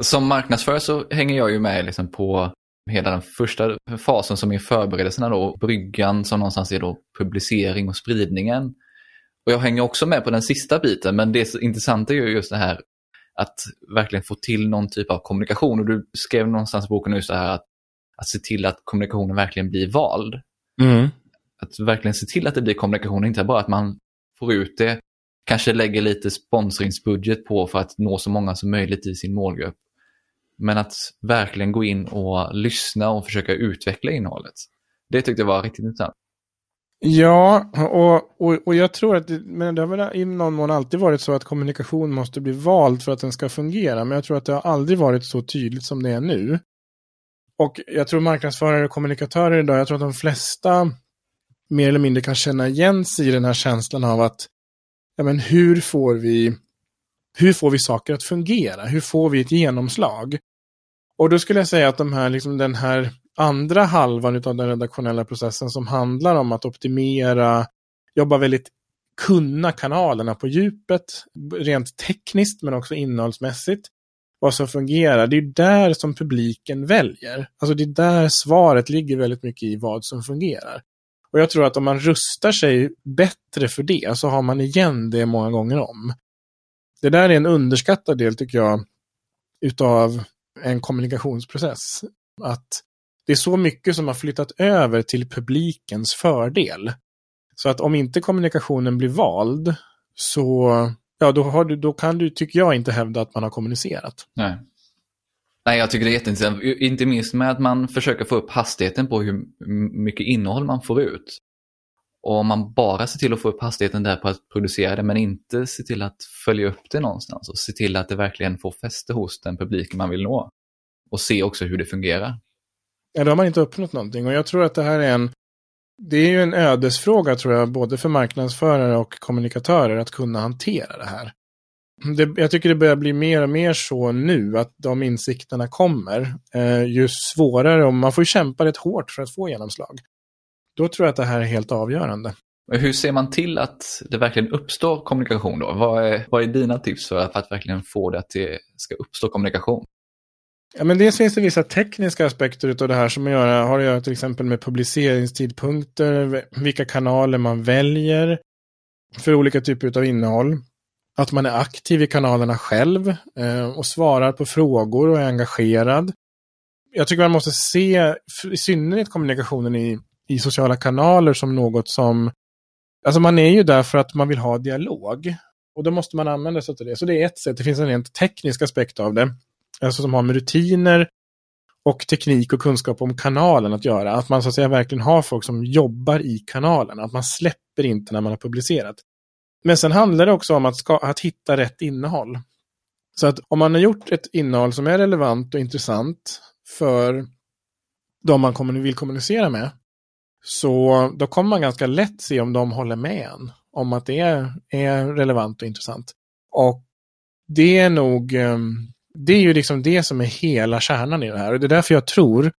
Som marknadsförare så hänger jag ju med liksom på hela den första fasen som är förberedelserna då, bryggan som någonstans är då publicering och spridningen. Och jag hänger också med på den sista biten, men det intressanta är ju just det här att verkligen få till någon typ av kommunikation. Och du skrev någonstans i boken just det här att att se till att kommunikationen verkligen blir vald. Mm. Att verkligen se till att det blir kommunikation, inte bara att man får ut det, kanske lägger lite sponsringsbudget på för att nå så många som möjligt i sin målgrupp. Men att verkligen gå in och lyssna och försöka utveckla innehållet. Det tyckte jag var riktigt intressant. Ja, och, och, och jag tror att det, men det har väl i någon mån alltid varit så att kommunikation måste bli vald för att den ska fungera. Men jag tror att det har aldrig varit så tydligt som det är nu. Och jag tror marknadsförare och kommunikatörer idag, jag tror att de flesta mer eller mindre kan känna igen sig i den här känslan av att ja, men hur får vi hur får vi saker att fungera? Hur får vi ett genomslag? Och då skulle jag säga att de här, liksom den här andra halvan av den redaktionella processen som handlar om att optimera, jobba väldigt kunna kanalerna på djupet, rent tekniskt men också innehållsmässigt, vad som fungerar. Det är där som publiken väljer. Alltså det är där svaret ligger väldigt mycket i vad som fungerar. Och jag tror att om man rustar sig bättre för det så har man igen det många gånger om. Det där är en underskattad del tycker jag utav en kommunikationsprocess. Att det är så mycket som har flyttat över till publikens fördel. Så att om inte kommunikationen blir vald så ja, då, har du, då kan du, tycker jag, inte hävda att man har kommunicerat. Nej. Nej, jag tycker det är jätteintressant. Inte minst med att man försöker få upp hastigheten på hur mycket innehåll man får ut. Och om man bara ser till att få upp hastigheten där på att producera det men inte ser till att följa upp det någonstans och se till att det verkligen får fäste hos den publiken man vill nå. Och se också hur det fungerar. Ja, då har man inte uppnått någonting och jag tror att det här är en det är ju en ödesfråga tror jag, både för marknadsförare och kommunikatörer att kunna hantera det här. Det, jag tycker det börjar bli mer och mer så nu att de insikterna kommer. Eh, ju svårare, och man får kämpa rätt hårt för att få genomslag. Då tror jag att det här är helt avgörande. Hur ser man till att det verkligen uppstår kommunikation då? Vad är, vad är dina tips för att, för att verkligen få det att det ska uppstå kommunikation? Ja, men dels finns det vissa tekniska aspekter av det här som gör, har att göra till exempel med publiceringstidpunkter, vilka kanaler man väljer för olika typer av innehåll. Att man är aktiv i kanalerna själv eh, och svarar på frågor och är engagerad. Jag tycker man måste se, i synnerhet kommunikationen i, i sociala kanaler som något som, alltså man är ju där för att man vill ha dialog. Och då måste man använda sig av det. Så det är ett sätt, det finns en rent teknisk aspekt av det alltså som har med rutiner och teknik och kunskap om kanalen att göra. Att man så att säga verkligen har folk som jobbar i kanalen, att man släpper inte när man har publicerat. Men sen handlar det också om att, ska, att hitta rätt innehåll. Så att om man har gjort ett innehåll som är relevant och intressant för de man vill kommunicera med, så då kommer man ganska lätt se om de håller med en om att det är, är relevant och intressant. Och det är nog ehm, det är ju liksom det som är hela kärnan i det här. Och det är därför jag tror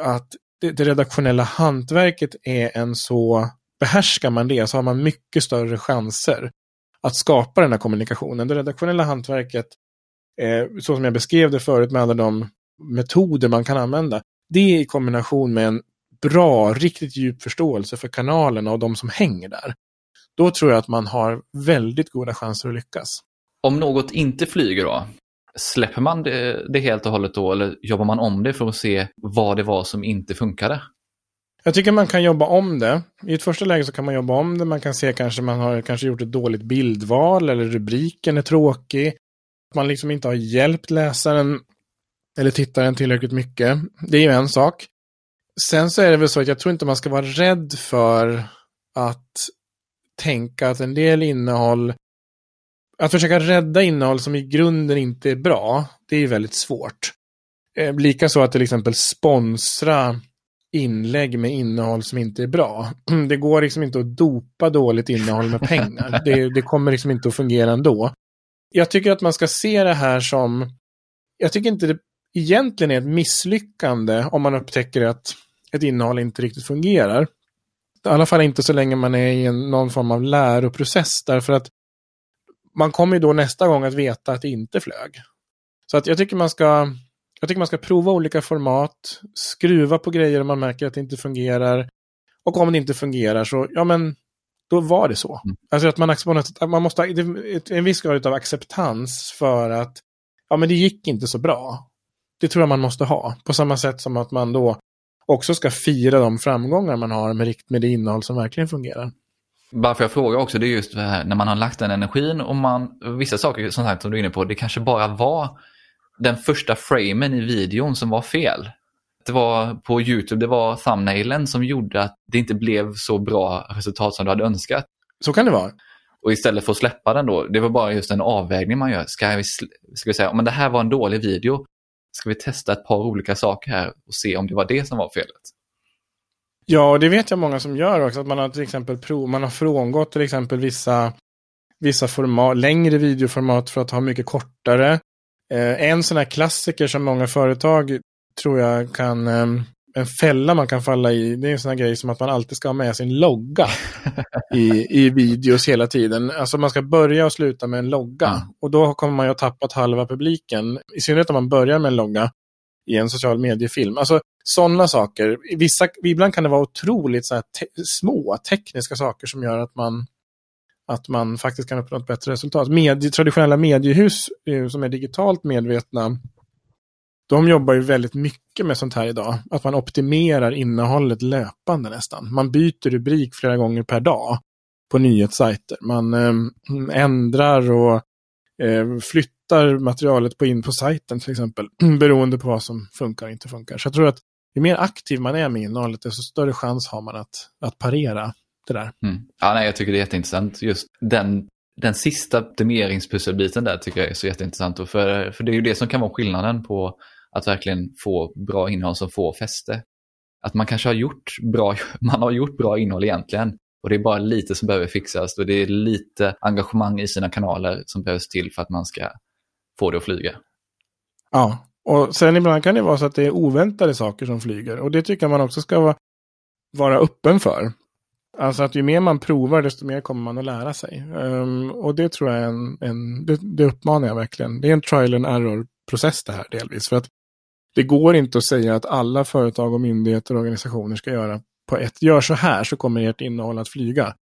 att det, det redaktionella hantverket är en så, behärskar man det så har man mycket större chanser att skapa den här kommunikationen. Det redaktionella hantverket, eh, så som jag beskrev det förut med alla de metoder man kan använda, det är i kombination med en bra, riktigt djup förståelse för kanalerna och de som hänger där. Då tror jag att man har väldigt goda chanser att lyckas. Om något inte flyger då, Släpper man det, det, helt och hållet då eller jobbar man om det för att se vad det var som inte funkade? Jag tycker man kan jobba om det. I ett första läge så kan man jobba om det. Man kan se kanske man har kanske gjort ett dåligt bildval eller rubriken är tråkig. Man liksom inte har hjälpt läsaren eller tittaren tillräckligt mycket. Det är ju en sak. Sen så är det väl så att jag tror inte man ska vara rädd för att tänka att en del innehåll att försöka rädda innehåll som i grunden inte är bra, det är väldigt svårt. Eh, Likaså att till exempel sponsra inlägg med innehåll som inte är bra. Det går liksom inte att dopa dåligt innehåll med pengar. Det, det kommer liksom inte att fungera ändå. Jag tycker att man ska se det här som, jag tycker inte det egentligen är ett misslyckande om man upptäcker att ett innehåll inte riktigt fungerar. I alla fall inte så länge man är i en, någon form av läroprocess, därför att man kommer ju då nästa gång att veta att det inte flög. Så att jag tycker man ska jag tycker man ska prova olika format, skruva på grejer om man märker att det inte fungerar. Och om det inte fungerar så, ja men, då var det så. Mm. Alltså att man, man måste ha en viss grad av acceptans för att, ja men det gick inte så bra. Det tror jag man måste ha. På samma sätt som att man då också ska fira de framgångar man har med, med det innehåll som verkligen fungerar. Varför jag frågar också, det är just det här när man har lagt den energin och man, vissa saker som sagt som du är inne på, det kanske bara var den första framen i videon som var fel. det var på YouTube, det var thumbnailen som gjorde att det inte blev så bra resultat som du hade önskat. Så kan det vara. Och istället för att släppa den då, det var bara just en avvägning man gör. Ska vi, ska vi säga, om det här var en dålig video, ska vi testa ett par olika saker här och se om det var det som var felet? Ja, och det vet jag många som gör också. Att man har till exempel prov, man har frångått till exempel vissa, vissa format, längre videoformat för att ha mycket kortare. Eh, en sån här klassiker som många företag tror jag kan, eh, en fälla man kan falla i, det är en sån här grej som att man alltid ska ha med sin logga i, i videos hela tiden. Alltså man ska börja och sluta med en logga. Mm. Och då kommer man ju ha tappat halva publiken. I synnerhet om man börjar med en logga i en social mediefilm. Alltså sådana saker. Vissa, ibland kan det vara otroligt så te små tekniska saker som gör att man, att man faktiskt kan uppnå ett bättre resultat. Medie, traditionella mediehus eh, som är digitalt medvetna, de jobbar ju väldigt mycket med sånt här idag. Att man optimerar innehållet löpande nästan. Man byter rubrik flera gånger per dag på nyhetssajter. Man eh, ändrar och eh, flyttar materialet på in på sajten till exempel. beroende på vad som funkar och inte funkar. Så jag tror att ju mer aktiv man är med innehållet, desto större chans har man att, att parera det där. Mm. Ja, nej, jag tycker det är jätteintressant. Just den, den sista optimeringspusselbiten där tycker jag är så jätteintressant. Och för, för det är ju det som kan vara skillnaden på att verkligen få bra innehåll som får fäste. Att man kanske har gjort bra, man har gjort bra innehåll egentligen. Och det är bara lite som behöver fixas och det är lite engagemang i sina kanaler som behövs till för att man ska få det att flyga. Ja, och sen ibland kan det vara så att det är oväntade saker som flyger. Och det tycker jag man också ska vara, vara öppen för. Alltså att ju mer man provar desto mer kommer man att lära sig. Um, och det tror jag är en, en det, det, uppmanar jag verkligen. Det är en trial and error process det här delvis. För att det går inte att säga att alla företag och myndigheter och organisationer ska göra på ett, gör så här så kommer ert innehåll att flyga.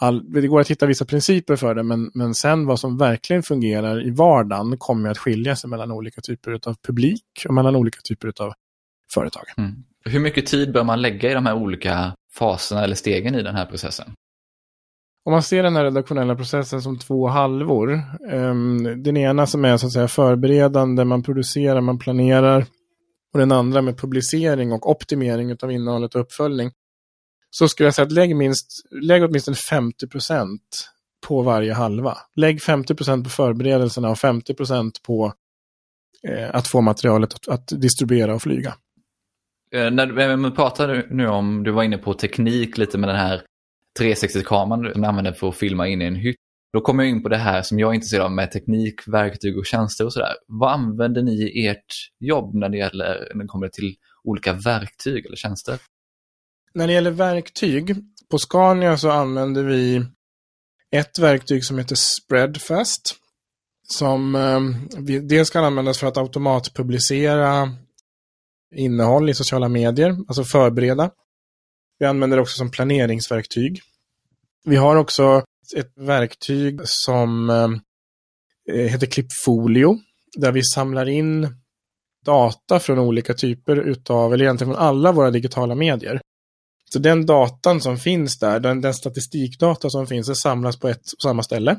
All, det går att hitta vissa principer för det, men, men sen vad som verkligen fungerar i vardagen kommer att skilja sig mellan olika typer av publik och mellan olika typer av företag. Mm. Hur mycket tid bör man lägga i de här olika faserna eller stegen i den här processen? Om man ser den här redaktionella processen som två halvor. Um, den ena som är så att säga förberedande, man producerar, man planerar. Och den andra med publicering och optimering av innehållet och uppföljning så skulle jag säga att lägg, minst, lägg åtminstone 50 procent på varje halva. Lägg 50 på förberedelserna och 50 procent på eh, att få materialet att, att, distribuera och flyga. Eh, när du pratar nu om, du var inne på teknik lite med den här 360-kameran du använder för att filma in i en hytt. Då kommer jag in på det här som jag är intresserad av med teknik, verktyg och tjänster och sådär. Vad använder ni i ert jobb när det gäller när det kommer till olika verktyg eller tjänster? när det gäller verktyg, på Scania så använder vi ett verktyg som heter Spreadfast. Som eh, dels kan användas för att automatpublicera innehåll i sociala medier, alltså förbereda. Vi använder det också som planeringsverktyg. Vi har också ett verktyg som eh, heter Clipfolio, där vi samlar in data från olika typer utav, eller egentligen från alla våra digitala medier. Så den datan som finns där, den, den statistikdata som finns, den samlas på ett och samma ställe.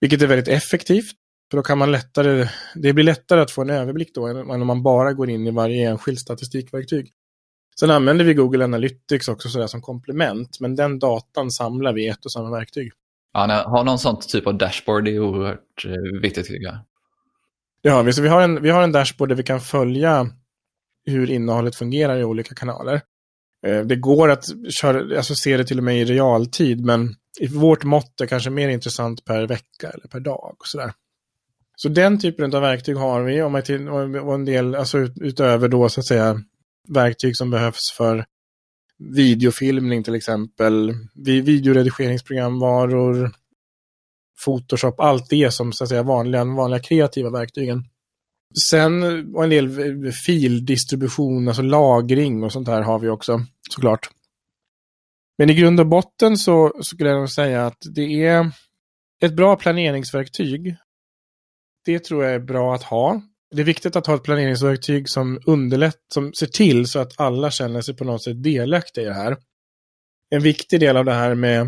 Vilket är väldigt effektivt. För då kan man lättare, det blir lättare att få en överblick då än om man bara går in i varje enskilt statistikverktyg. Sen använder vi Google Analytics också sådär som komplement, men den datan samlar vi i ett och samma verktyg. Ja, har någon sån typ av dashboard det är oerhört eh, viktigt tycker jag. Det har vi. Så vi har, en, vi har en dashboard där vi kan följa hur innehållet fungerar i olika kanaler. Eh, det går att köra, alltså se det till och med i realtid, men i vårt mått är kanske mer intressant per vecka eller per dag. Och sådär. Så den typen av verktyg har vi och en del, alltså utöver då så att säga verktyg som behövs för videofilmning till exempel, videoredigeringsprogramvaror, Photoshop, allt det som så att säga vanliga, vanliga kreativa verktygen. Sen och en del eh, fildistribution, alltså lagring och sånt här har vi också såklart. Men i grund och botten så, så skulle jag nog säga att det är ett bra planeringsverktyg. Det tror jag är bra att ha. Det är viktigt att ha ett planeringsverktyg som underlättar, som ser till så att alla känner sig på något sätt delaktiga i det här. En viktig del av det här med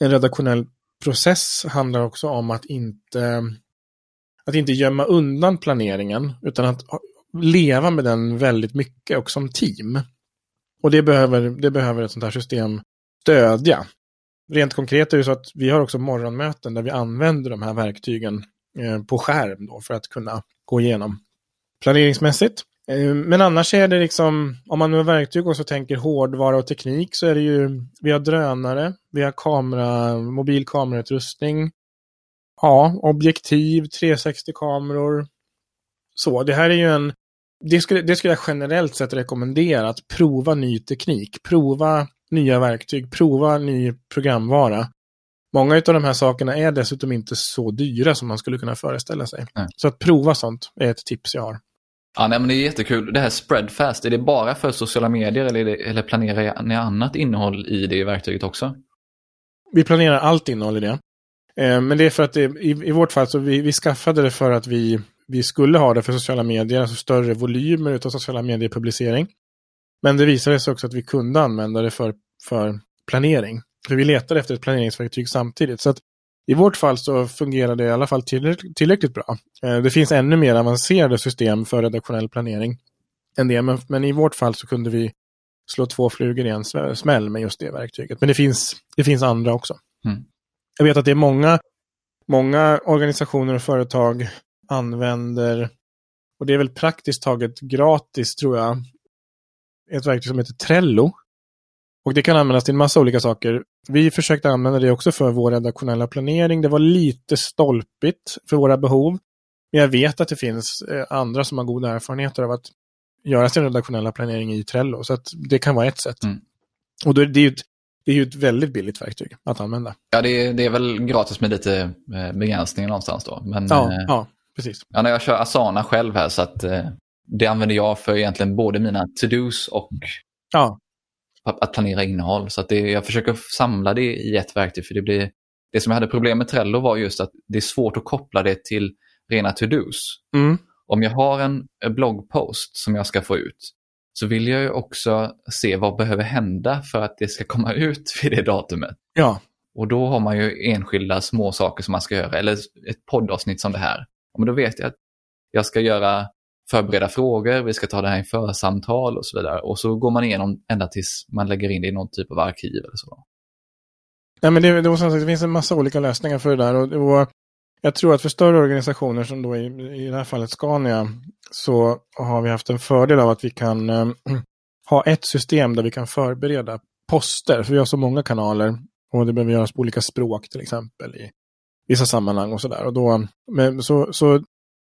en redaktionell process handlar också om att inte att inte gömma undan planeringen, utan att leva med den väldigt mycket och som team. Och det behöver, det behöver ett sånt här system stödja. Rent konkret är det så att vi har också morgonmöten där vi använder de här verktygen Eh, på skärm då för att kunna gå igenom planeringsmässigt. Eh, men annars är det liksom, om man nu har verktyg och så tänker hårdvara och teknik så är det ju, vi har drönare, vi har kamera, mobil kamerautrustning, ja, objektiv, 360-kameror. Så, det här är ju en, det skulle, det skulle jag generellt sett rekommendera, att prova ny teknik, prova nya verktyg, prova ny programvara. Många av de här sakerna är dessutom inte så dyra som man skulle kunna föreställa sig. Mm. Så att prova sånt är ett tips jag har. Ja, nej, men det är jättekul. Det här Spreadfast, är det bara för sociala medier eller, det, eller planerar ni annat innehåll i det verktyget också? Vi planerar allt innehåll i det. Eh, men det är för att det, i, i vårt fall så vi, vi skaffade det för att vi, vi skulle ha det för sociala medier, alltså större volymer av sociala medier-publicering. Men det visade sig också att vi kunde använda det för, för planering. För vi letade efter ett planeringsverktyg samtidigt. Så att i vårt fall så fungerar det i alla fall tillräckligt, tillräckligt bra. Eh, det finns ännu mer avancerade system för redaktionell planering än det, men, men i vårt fall så kunde vi slå två flugor i en smäll med just det verktyget. Men det finns, det finns andra också. Mm. Jag vet att det är många, många organisationer och företag använder, och det är väl praktiskt taget gratis tror jag, ett verktyg som heter Trello. Och det kan användas till en massa olika saker. Vi försökte använda det också för vår redaktionella planering. Det var lite stolpigt för våra behov. Men jag vet att det finns eh, andra som har goda erfarenheter av att göra sin redaktionella planering i Trello. Så att det kan vara ett sätt. Mm. Och då är det, ju ett, det är ju ett väldigt billigt verktyg att använda. Ja, det är, det är väl gratis med lite eh, begränsningar någonstans då. Men, ja, eh, ja, precis. Ja, när jag kör Asana själv här så att eh, det använder jag för egentligen både mina to-dos och ja att planera innehåll. Så att det, jag försöker samla det i ett verktyg. för Det blir det som jag hade problem med Trello var just att det är svårt att koppla det till rena to-dos. Mm. Om jag har en bloggpost som jag ska få ut så vill jag ju också se vad behöver hända för att det ska komma ut vid det datumet. Ja. Och då har man ju enskilda små saker som man ska göra, eller ett poddavsnitt som det här. Men då vet jag att jag ska göra förbereda frågor, vi ska ta det här i församtal och så vidare. Och så går man igenom ända tills man lägger in det i någon typ av arkiv eller så. Nej, men det, det, det finns en massa olika lösningar för det där. Och, och jag tror att för större organisationer som då i, i det här fallet Scania så har vi haft en fördel av att vi kan äh, ha ett system där vi kan förbereda poster. För vi har så många kanaler och det behöver göras på olika språk till exempel i vissa sammanhang och sådär. så, så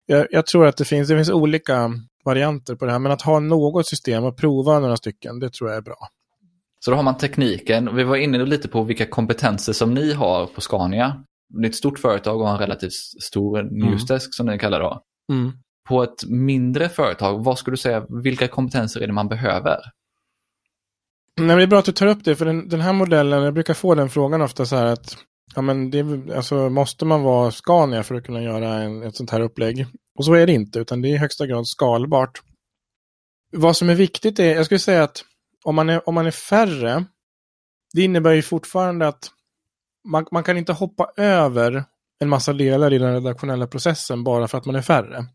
jag, jag, tror att det finns, det finns olika varianter på det här, men att ha något system och prova några stycken, det tror jag är bra. Så då har man tekniken. Vi var inne lite på vilka kompetenser som ni har på Scania. Det är ett stort företag och har en relativt stor newsdesk mm. som ni kallar det. Mm. På ett mindre företag, vad skulle du säga, vilka kompetenser är det man behöver? Nej, det är bra att du tar upp det, för den, den här modellen, jag brukar få den frågan ofta så här att Ja, men det, alltså, måste man vara Scania för att kunna göra en, ett sånt här upplägg? Och så är det inte, utan det är i högsta grad skalbart. Vad som är viktigt är, jag skulle säga att om man är, om man är färre, det innebär ju fortfarande att man, man kan inte hoppa över en massa delar i den redaktionella processen bara för att man är färre.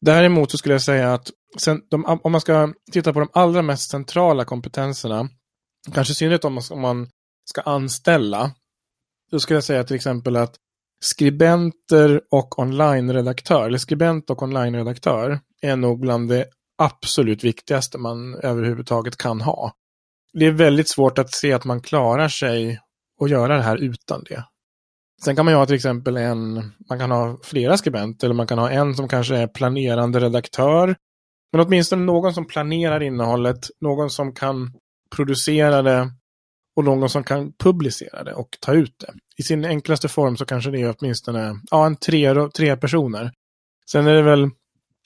Däremot så skulle jag säga att sen, de, om man ska titta på de allra mest centrala kompetenserna, kanske i synnerhet om man, om man ska anställa, då skulle jag säga till exempel att skribenter och online-redaktör, eller skribent och online-redaktör, är nog bland det absolut viktigaste man överhuvudtaget kan ha. Det är väldigt svårt att se att man klarar sig och göra det här utan det. Sen kan man ju ha till exempel en, man kan ha flera skribenter, eller man kan ha en som kanske är planerande redaktör. Men åtminstone någon som planerar innehållet, någon som kan producera det och någon som kan publicera det och ta ut det. I sin enklaste form så kanske det är åtminstone ja, en tre, tre personer. Sen är det väl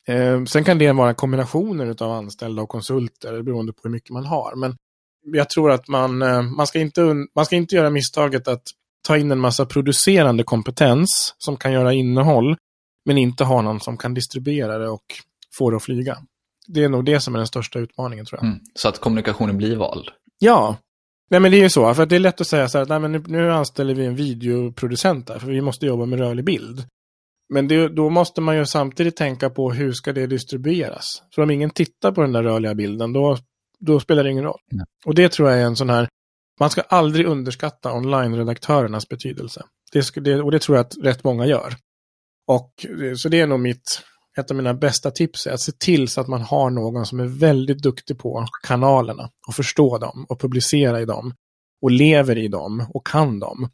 eh, Sen kan det vara kombinationer av anställda och konsulter beroende på hur mycket man har. Men jag tror att man, eh, man, ska inte, man ska inte göra misstaget att ta in en massa producerande kompetens som kan göra innehåll, men inte ha någon som kan distribuera det och få det att flyga. Det är nog det som är den största utmaningen tror jag. Mm, så att kommunikationen blir vald? Ja, Nej men det är ju så, för det är lätt att säga så här, nej men nu, nu anställer vi en videoproducent där, för vi måste jobba med rörlig bild. Men det, då måste man ju samtidigt tänka på hur ska det distribueras. För om ingen tittar på den där rörliga bilden, då, då spelar det ingen roll. Nej. Och det tror jag är en sån här, man ska aldrig underskatta online-redaktörernas betydelse. Det, och det tror jag att rätt många gör. Och så det är nog mitt, ett av mina bästa tips, är att se till så att man har någon som är väldigt duktig på kanalerna och förstå dem och publicera i dem och lever i dem och kan dem.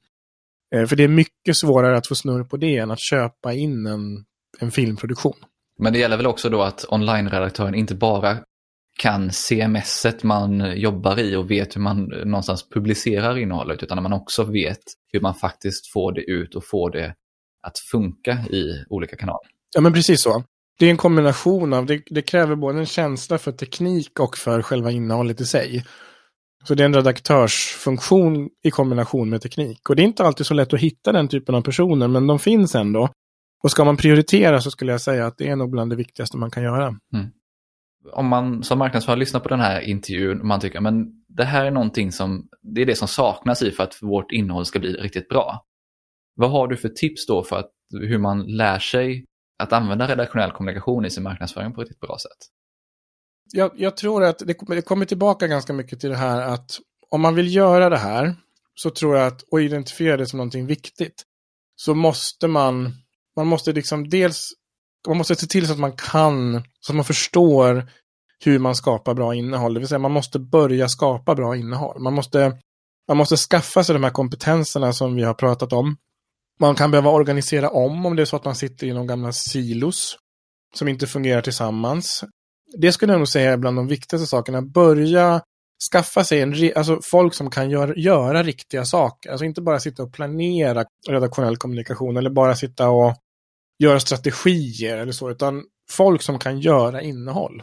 Eh, för det är mycket svårare att få snurr på det än att köpa in en, en filmproduktion. Men det gäller väl också då att online-redaktören inte bara kan CMS-et man jobbar i och vet hur man någonstans publicerar innehållet utan att man också vet hur man faktiskt får det ut och får det att funka i olika kanaler. Ja, men precis så. Det är en kombination av, det, det kräver både en känsla för teknik och för själva innehållet i sig. Så det är en redaktörsfunktion i kombination med teknik. Och det är inte alltid så lätt att hitta den typen av personer, men de finns ändå. Och ska man prioritera så skulle jag säga att det är nog bland det viktigaste man kan göra. Mm. Om man som marknadsförare lyssnar på den här intervjun och man tycker men det här är någonting som, det är det som saknas i för att vårt innehåll ska bli riktigt bra. Vad har du för tips då för att, hur man lär sig att använda redaktionell kommunikation i sin marknadsföring på ett riktigt bra sätt? Jag, jag tror att det, kommer- det kommer tillbaka ganska mycket till det här att om man vill göra det här så tror jag att, och identifiera det som någonting viktigt, så måste man, man måste liksom dels, man måste se till så att man kan, så att man förstår hur man skapar bra innehåll. Det vill säga man måste börja skapa bra innehåll. Man måste, man måste skaffa sig de här kompetenserna som vi har pratat om. Man kan behöva organisera om om det är så att man sitter i någon gamla silos som inte fungerar tillsammans. Det skulle jag nog säga är bland de viktigaste sakerna. Börja skaffa sig en, alltså folk som kan gör, göra riktiga saker. Alltså inte bara sitta och planera redaktionell kommunikation eller bara sitta och göra strategier eller så, utan folk som kan göra innehåll.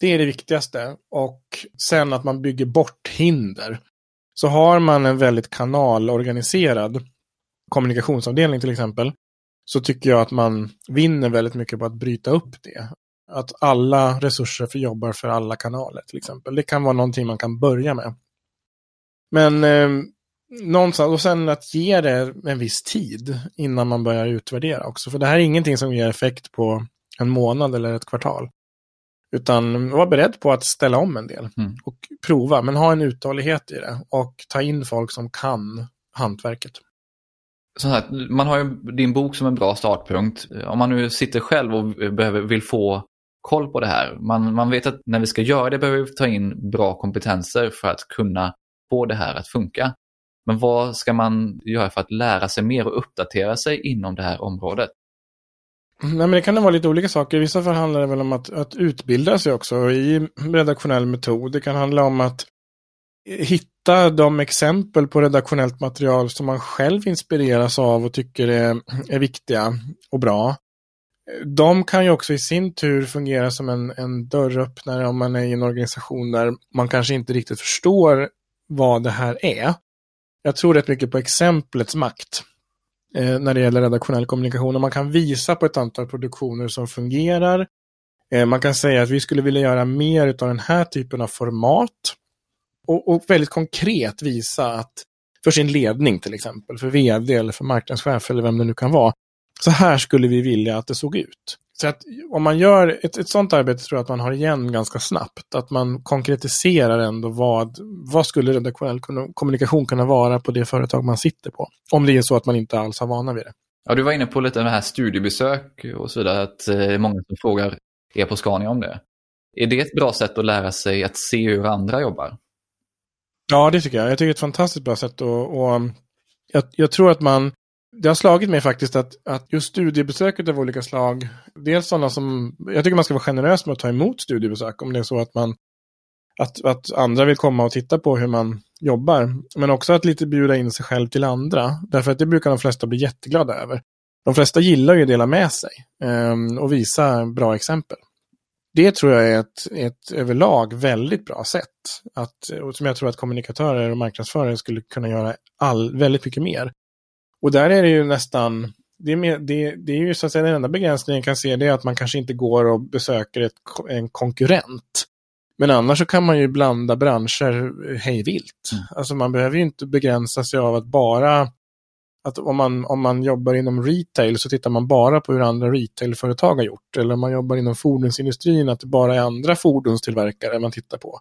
Det är det viktigaste. Och sen att man bygger bort hinder. Så har man en väldigt kanalorganiserad kommunikationsavdelning till exempel, så tycker jag att man vinner väldigt mycket på att bryta upp det. Att alla resurser för jobbar för alla kanaler till exempel. Det kan vara någonting man kan börja med. Men eh, någonstans, och sen att ge det en viss tid innan man börjar utvärdera också. För det här är ingenting som ger effekt på en månad eller ett kvartal. Utan var beredd på att ställa om en del Mm. och prova, men ha en uthållighet i det och ta in folk som kan hantverket. Så här, man har ju din bok som en bra startpunkt. Om man nu sitter själv och behöver, vill få koll på det här. Man, man vet att när vi ska göra det behöver vi ta in bra kompetenser för att kunna få det här att funka. Men vad ska man göra för att lära sig mer och uppdatera sig inom det här området? Nej, men det kan vara lite olika saker. I vissa fall handlar det väl om att, att utbilda sig också i redaktionell metod. Det kan handla om att hitta de exempel på redaktionellt material som man själv inspireras av och tycker är, är viktiga och bra. De kan ju också i sin tur fungera som en, en dörröppnare om man är i en organisation där man kanske inte riktigt förstår vad det här är. Jag tror rätt mycket på exemplets makt eh, när det gäller redaktionell kommunikation. Och man kan visa på ett antal produktioner som fungerar. Eh, man kan säga att vi skulle vilja göra mer av den här typen av format. Och, och väldigt konkret visa att för sin ledning till exempel, för vd eller för marknadschef eller vem det nu kan vara. Så här skulle vi vilja att det såg ut. Så att om man gör ett, ett sånt arbete tror jag att man har igen ganska snabbt. Att man konkretiserar ändå vad, vad skulle redaktionell kommunikation kunna vara på det företag man sitter på. Om det är så att man inte alls har vana vid det. Ja, du var inne på lite det här studiebesök och så vidare, att eh, många som frågar er på Scania om det. Är det ett bra sätt att lära sig att se hur andra jobbar? Ja, det tycker jag. Jag tycker det är ett fantastiskt bra sätt och, och jag, jag tror att man det har slagit mig faktiskt att, att just studiebesöket av olika slag, dels sådana som, jag tycker man ska vara generös med att ta emot studiebesök om det är så att man, att, att andra vill komma och titta på hur man jobbar, men också att lite bjuda in sig själv till andra, därför att det brukar de flesta bli jätteglada över. De flesta gillar ju att dela med sig um, och visa bra exempel. Det tror jag är ett, ett överlag väldigt bra sätt, att, och som jag tror att kommunikatörer och marknadsförare skulle kunna göra all, väldigt mycket mer. Och där är det ju nästan, det är, mer, det, det är ju så att säga den enda begränsningen jag kan se det är att man kanske inte går och besöker ett, en konkurrent. Men annars så kan man ju blanda branscher hej vilt. Mm. Alltså man behöver ju inte begränsa sig av att bara att om man, om man jobbar inom retail så tittar man bara på hur andra retailföretag har gjort. Eller om man jobbar inom fordonsindustrin att det bara är andra fordonstillverkare man tittar på.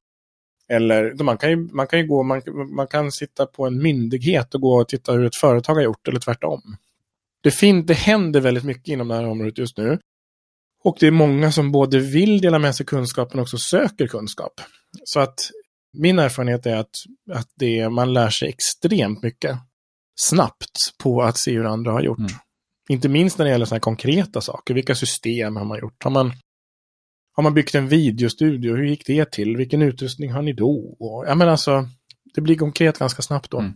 Eller man kan ju, man kan ju gå, man, man kan sitta på en myndighet och gå och titta hur ett företag har gjort eller tvärtom. Det, fin, det händer väldigt mycket inom det här området just nu. Och det är många som både vill dela med sig kunskap men också söker kunskap. Så att min erfarenhet är att, att det, man lär sig extremt mycket snabbt på att se hur andra har gjort. Mm. Inte minst när det gäller sådana konkreta saker. Vilka system har man gjort? Har man, har man byggt en videostudio? Hur gick det till? Vilken utrustning har ni då? Och, ja, men alltså, det blir konkret ganska snabbt då. Mm.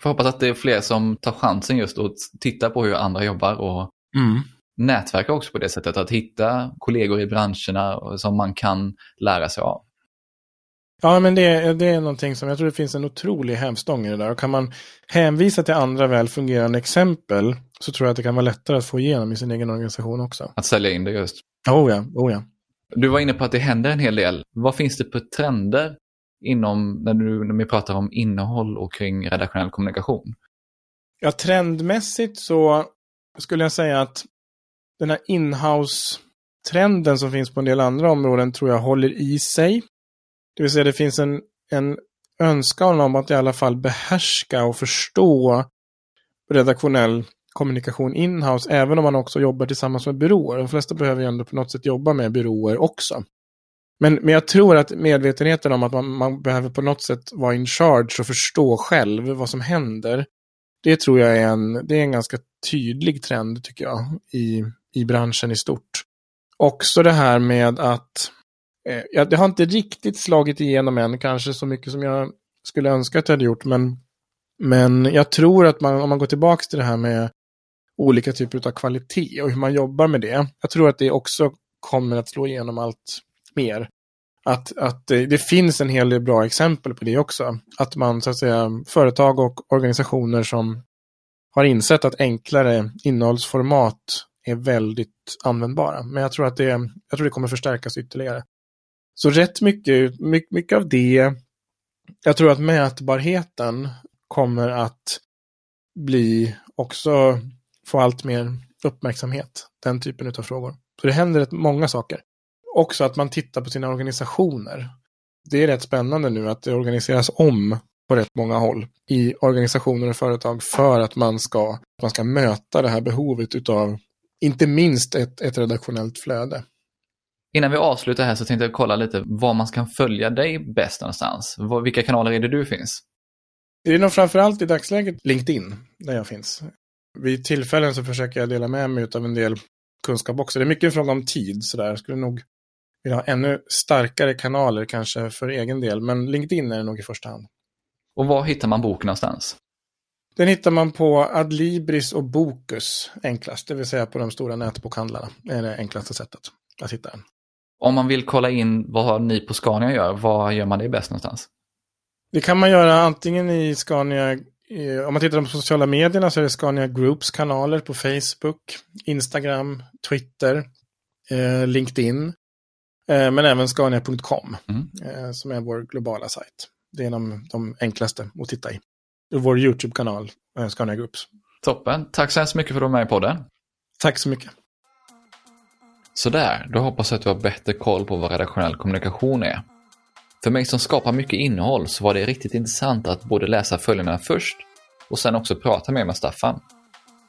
Får hoppas att det är fler som tar chansen just att titta på hur andra jobbar och mm. nätverka också på det sättet. Att hitta kollegor i branscherna som man kan lära sig av. Ja, men det, det är någonting som jag tror det finns en otrolig hävstång i det där. Och kan man hänvisa till andra väl fungerande exempel så tror jag att det kan vara lättare att få igenom i sin egen organisation också. Att sälja in det just. Oh ja, oh ja. Du var inne på att det händer en hel del. Vad finns det för trender inom, när, du, när vi pratar om innehåll och kring redaktionell kommunikation? Ja, trendmässigt så skulle jag säga att den här inhouse-trenden som finns på en del andra områden tror jag håller i sig. Det vill säga det finns en, en önskan om att i alla fall behärska och förstå redaktionell kommunikation inhouse, även om man också jobbar tillsammans med byråer. De flesta behöver ju ändå på något sätt jobba med byråer också. Men, men jag tror att medvetenheten om att man, man behöver på något sätt vara in charge och förstå själv vad som händer, det tror jag är en, det är en ganska tydlig trend tycker jag i, i branschen i stort. Också det här med att eh, det har inte riktigt slagit igenom än, kanske så mycket som jag skulle önska att jag hade gjort, men, men jag tror att man, om man går tillbaka till det här med olika typer av kvalitet och hur man jobbar med det, jag tror att det också kommer att slå igenom allt mer. Att, att det, det finns en hel del bra exempel på det också. Att man, så att säga, företag och organisationer som har insett att enklare innehållsformat är väldigt användbara. Men jag tror att det, jag tror det kommer förstärkas ytterligare. Så rätt mycket, mycket, mycket av det, jag tror att mätbarheten kommer att bli också få allt mer uppmärksamhet, den typen av frågor. Så det händer rätt många saker. Också att man tittar på sina organisationer. Det är rätt spännande nu att det organiseras om på rätt många håll i organisationer och företag för att man ska, man ska möta det här behovet utav inte minst ett, ett redaktionellt flöde. Innan vi avslutar här så tänkte jag kolla lite var man kan följa dig bäst någonstans. Vilka kanaler är det du finns? Det är nog framförallt i dagsläget LinkedIn där jag finns. Vid tillfällen så försöker jag dela med mig av en del kunskap också. Det är mycket en fråga om tid sådär. Jag skulle nog vilja ha ännu starkare kanaler kanske för egen del. Men LinkedIn är det nog i första hand. Och var hittar man boken någonstans? Den hittar man på Adlibris och Bokus enklast, det vill säga på de stora nätbokhandlarna. Det är det enklaste sättet att hitta den. Om man vill kolla in vad ni på Scania gör, var gör man det bäst någonstans? Det kan man göra antingen i Scania, om man tittar på sociala medierna så är det Scania Groups kanaler på Facebook, Instagram, Twitter, eh, LinkedIn, eh, men även scania.com mm. eh, som är vår globala sajt. Det är de, de enklaste att titta i. Vår YouTube-kanal, eh, Scania Groups. Toppen, tack så hemskt mycket för att du var med i podden. Tack så mycket. Sådär, då hoppas jag att du har bättre koll på vad redaktionell kommunikation är. För mig som skapar mycket innehåll så var det riktigt intressant att både läsa följderna först och sen också prata mer med Staffan.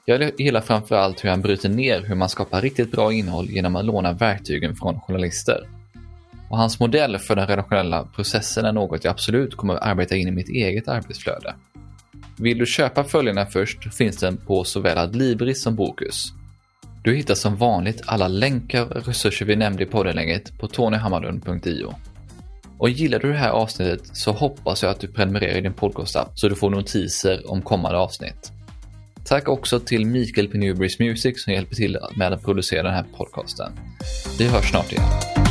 Jag gillar framförallt hur han bryter ner hur man skapar riktigt bra innehåll genom att låna verktygen från journalister. Och hans modell för den redaktionella processen är något jag absolut kommer att arbeta in i mitt eget arbetsflöde. Vill du köpa följderna först finns den på såväl Adlibris som Bokus. Du hittar som vanligt alla länkar och resurser vi nämnde i poddenläget på tonyhammarlund.io. Och gillar du det här avsnittet så hoppas jag att du prenumererar i din podcastapp så du får notiser om kommande avsnitt. Tack också till Mikael på Newbreeze Music som hjälper till med att producera den här podcasten. Vi hörs snart igen.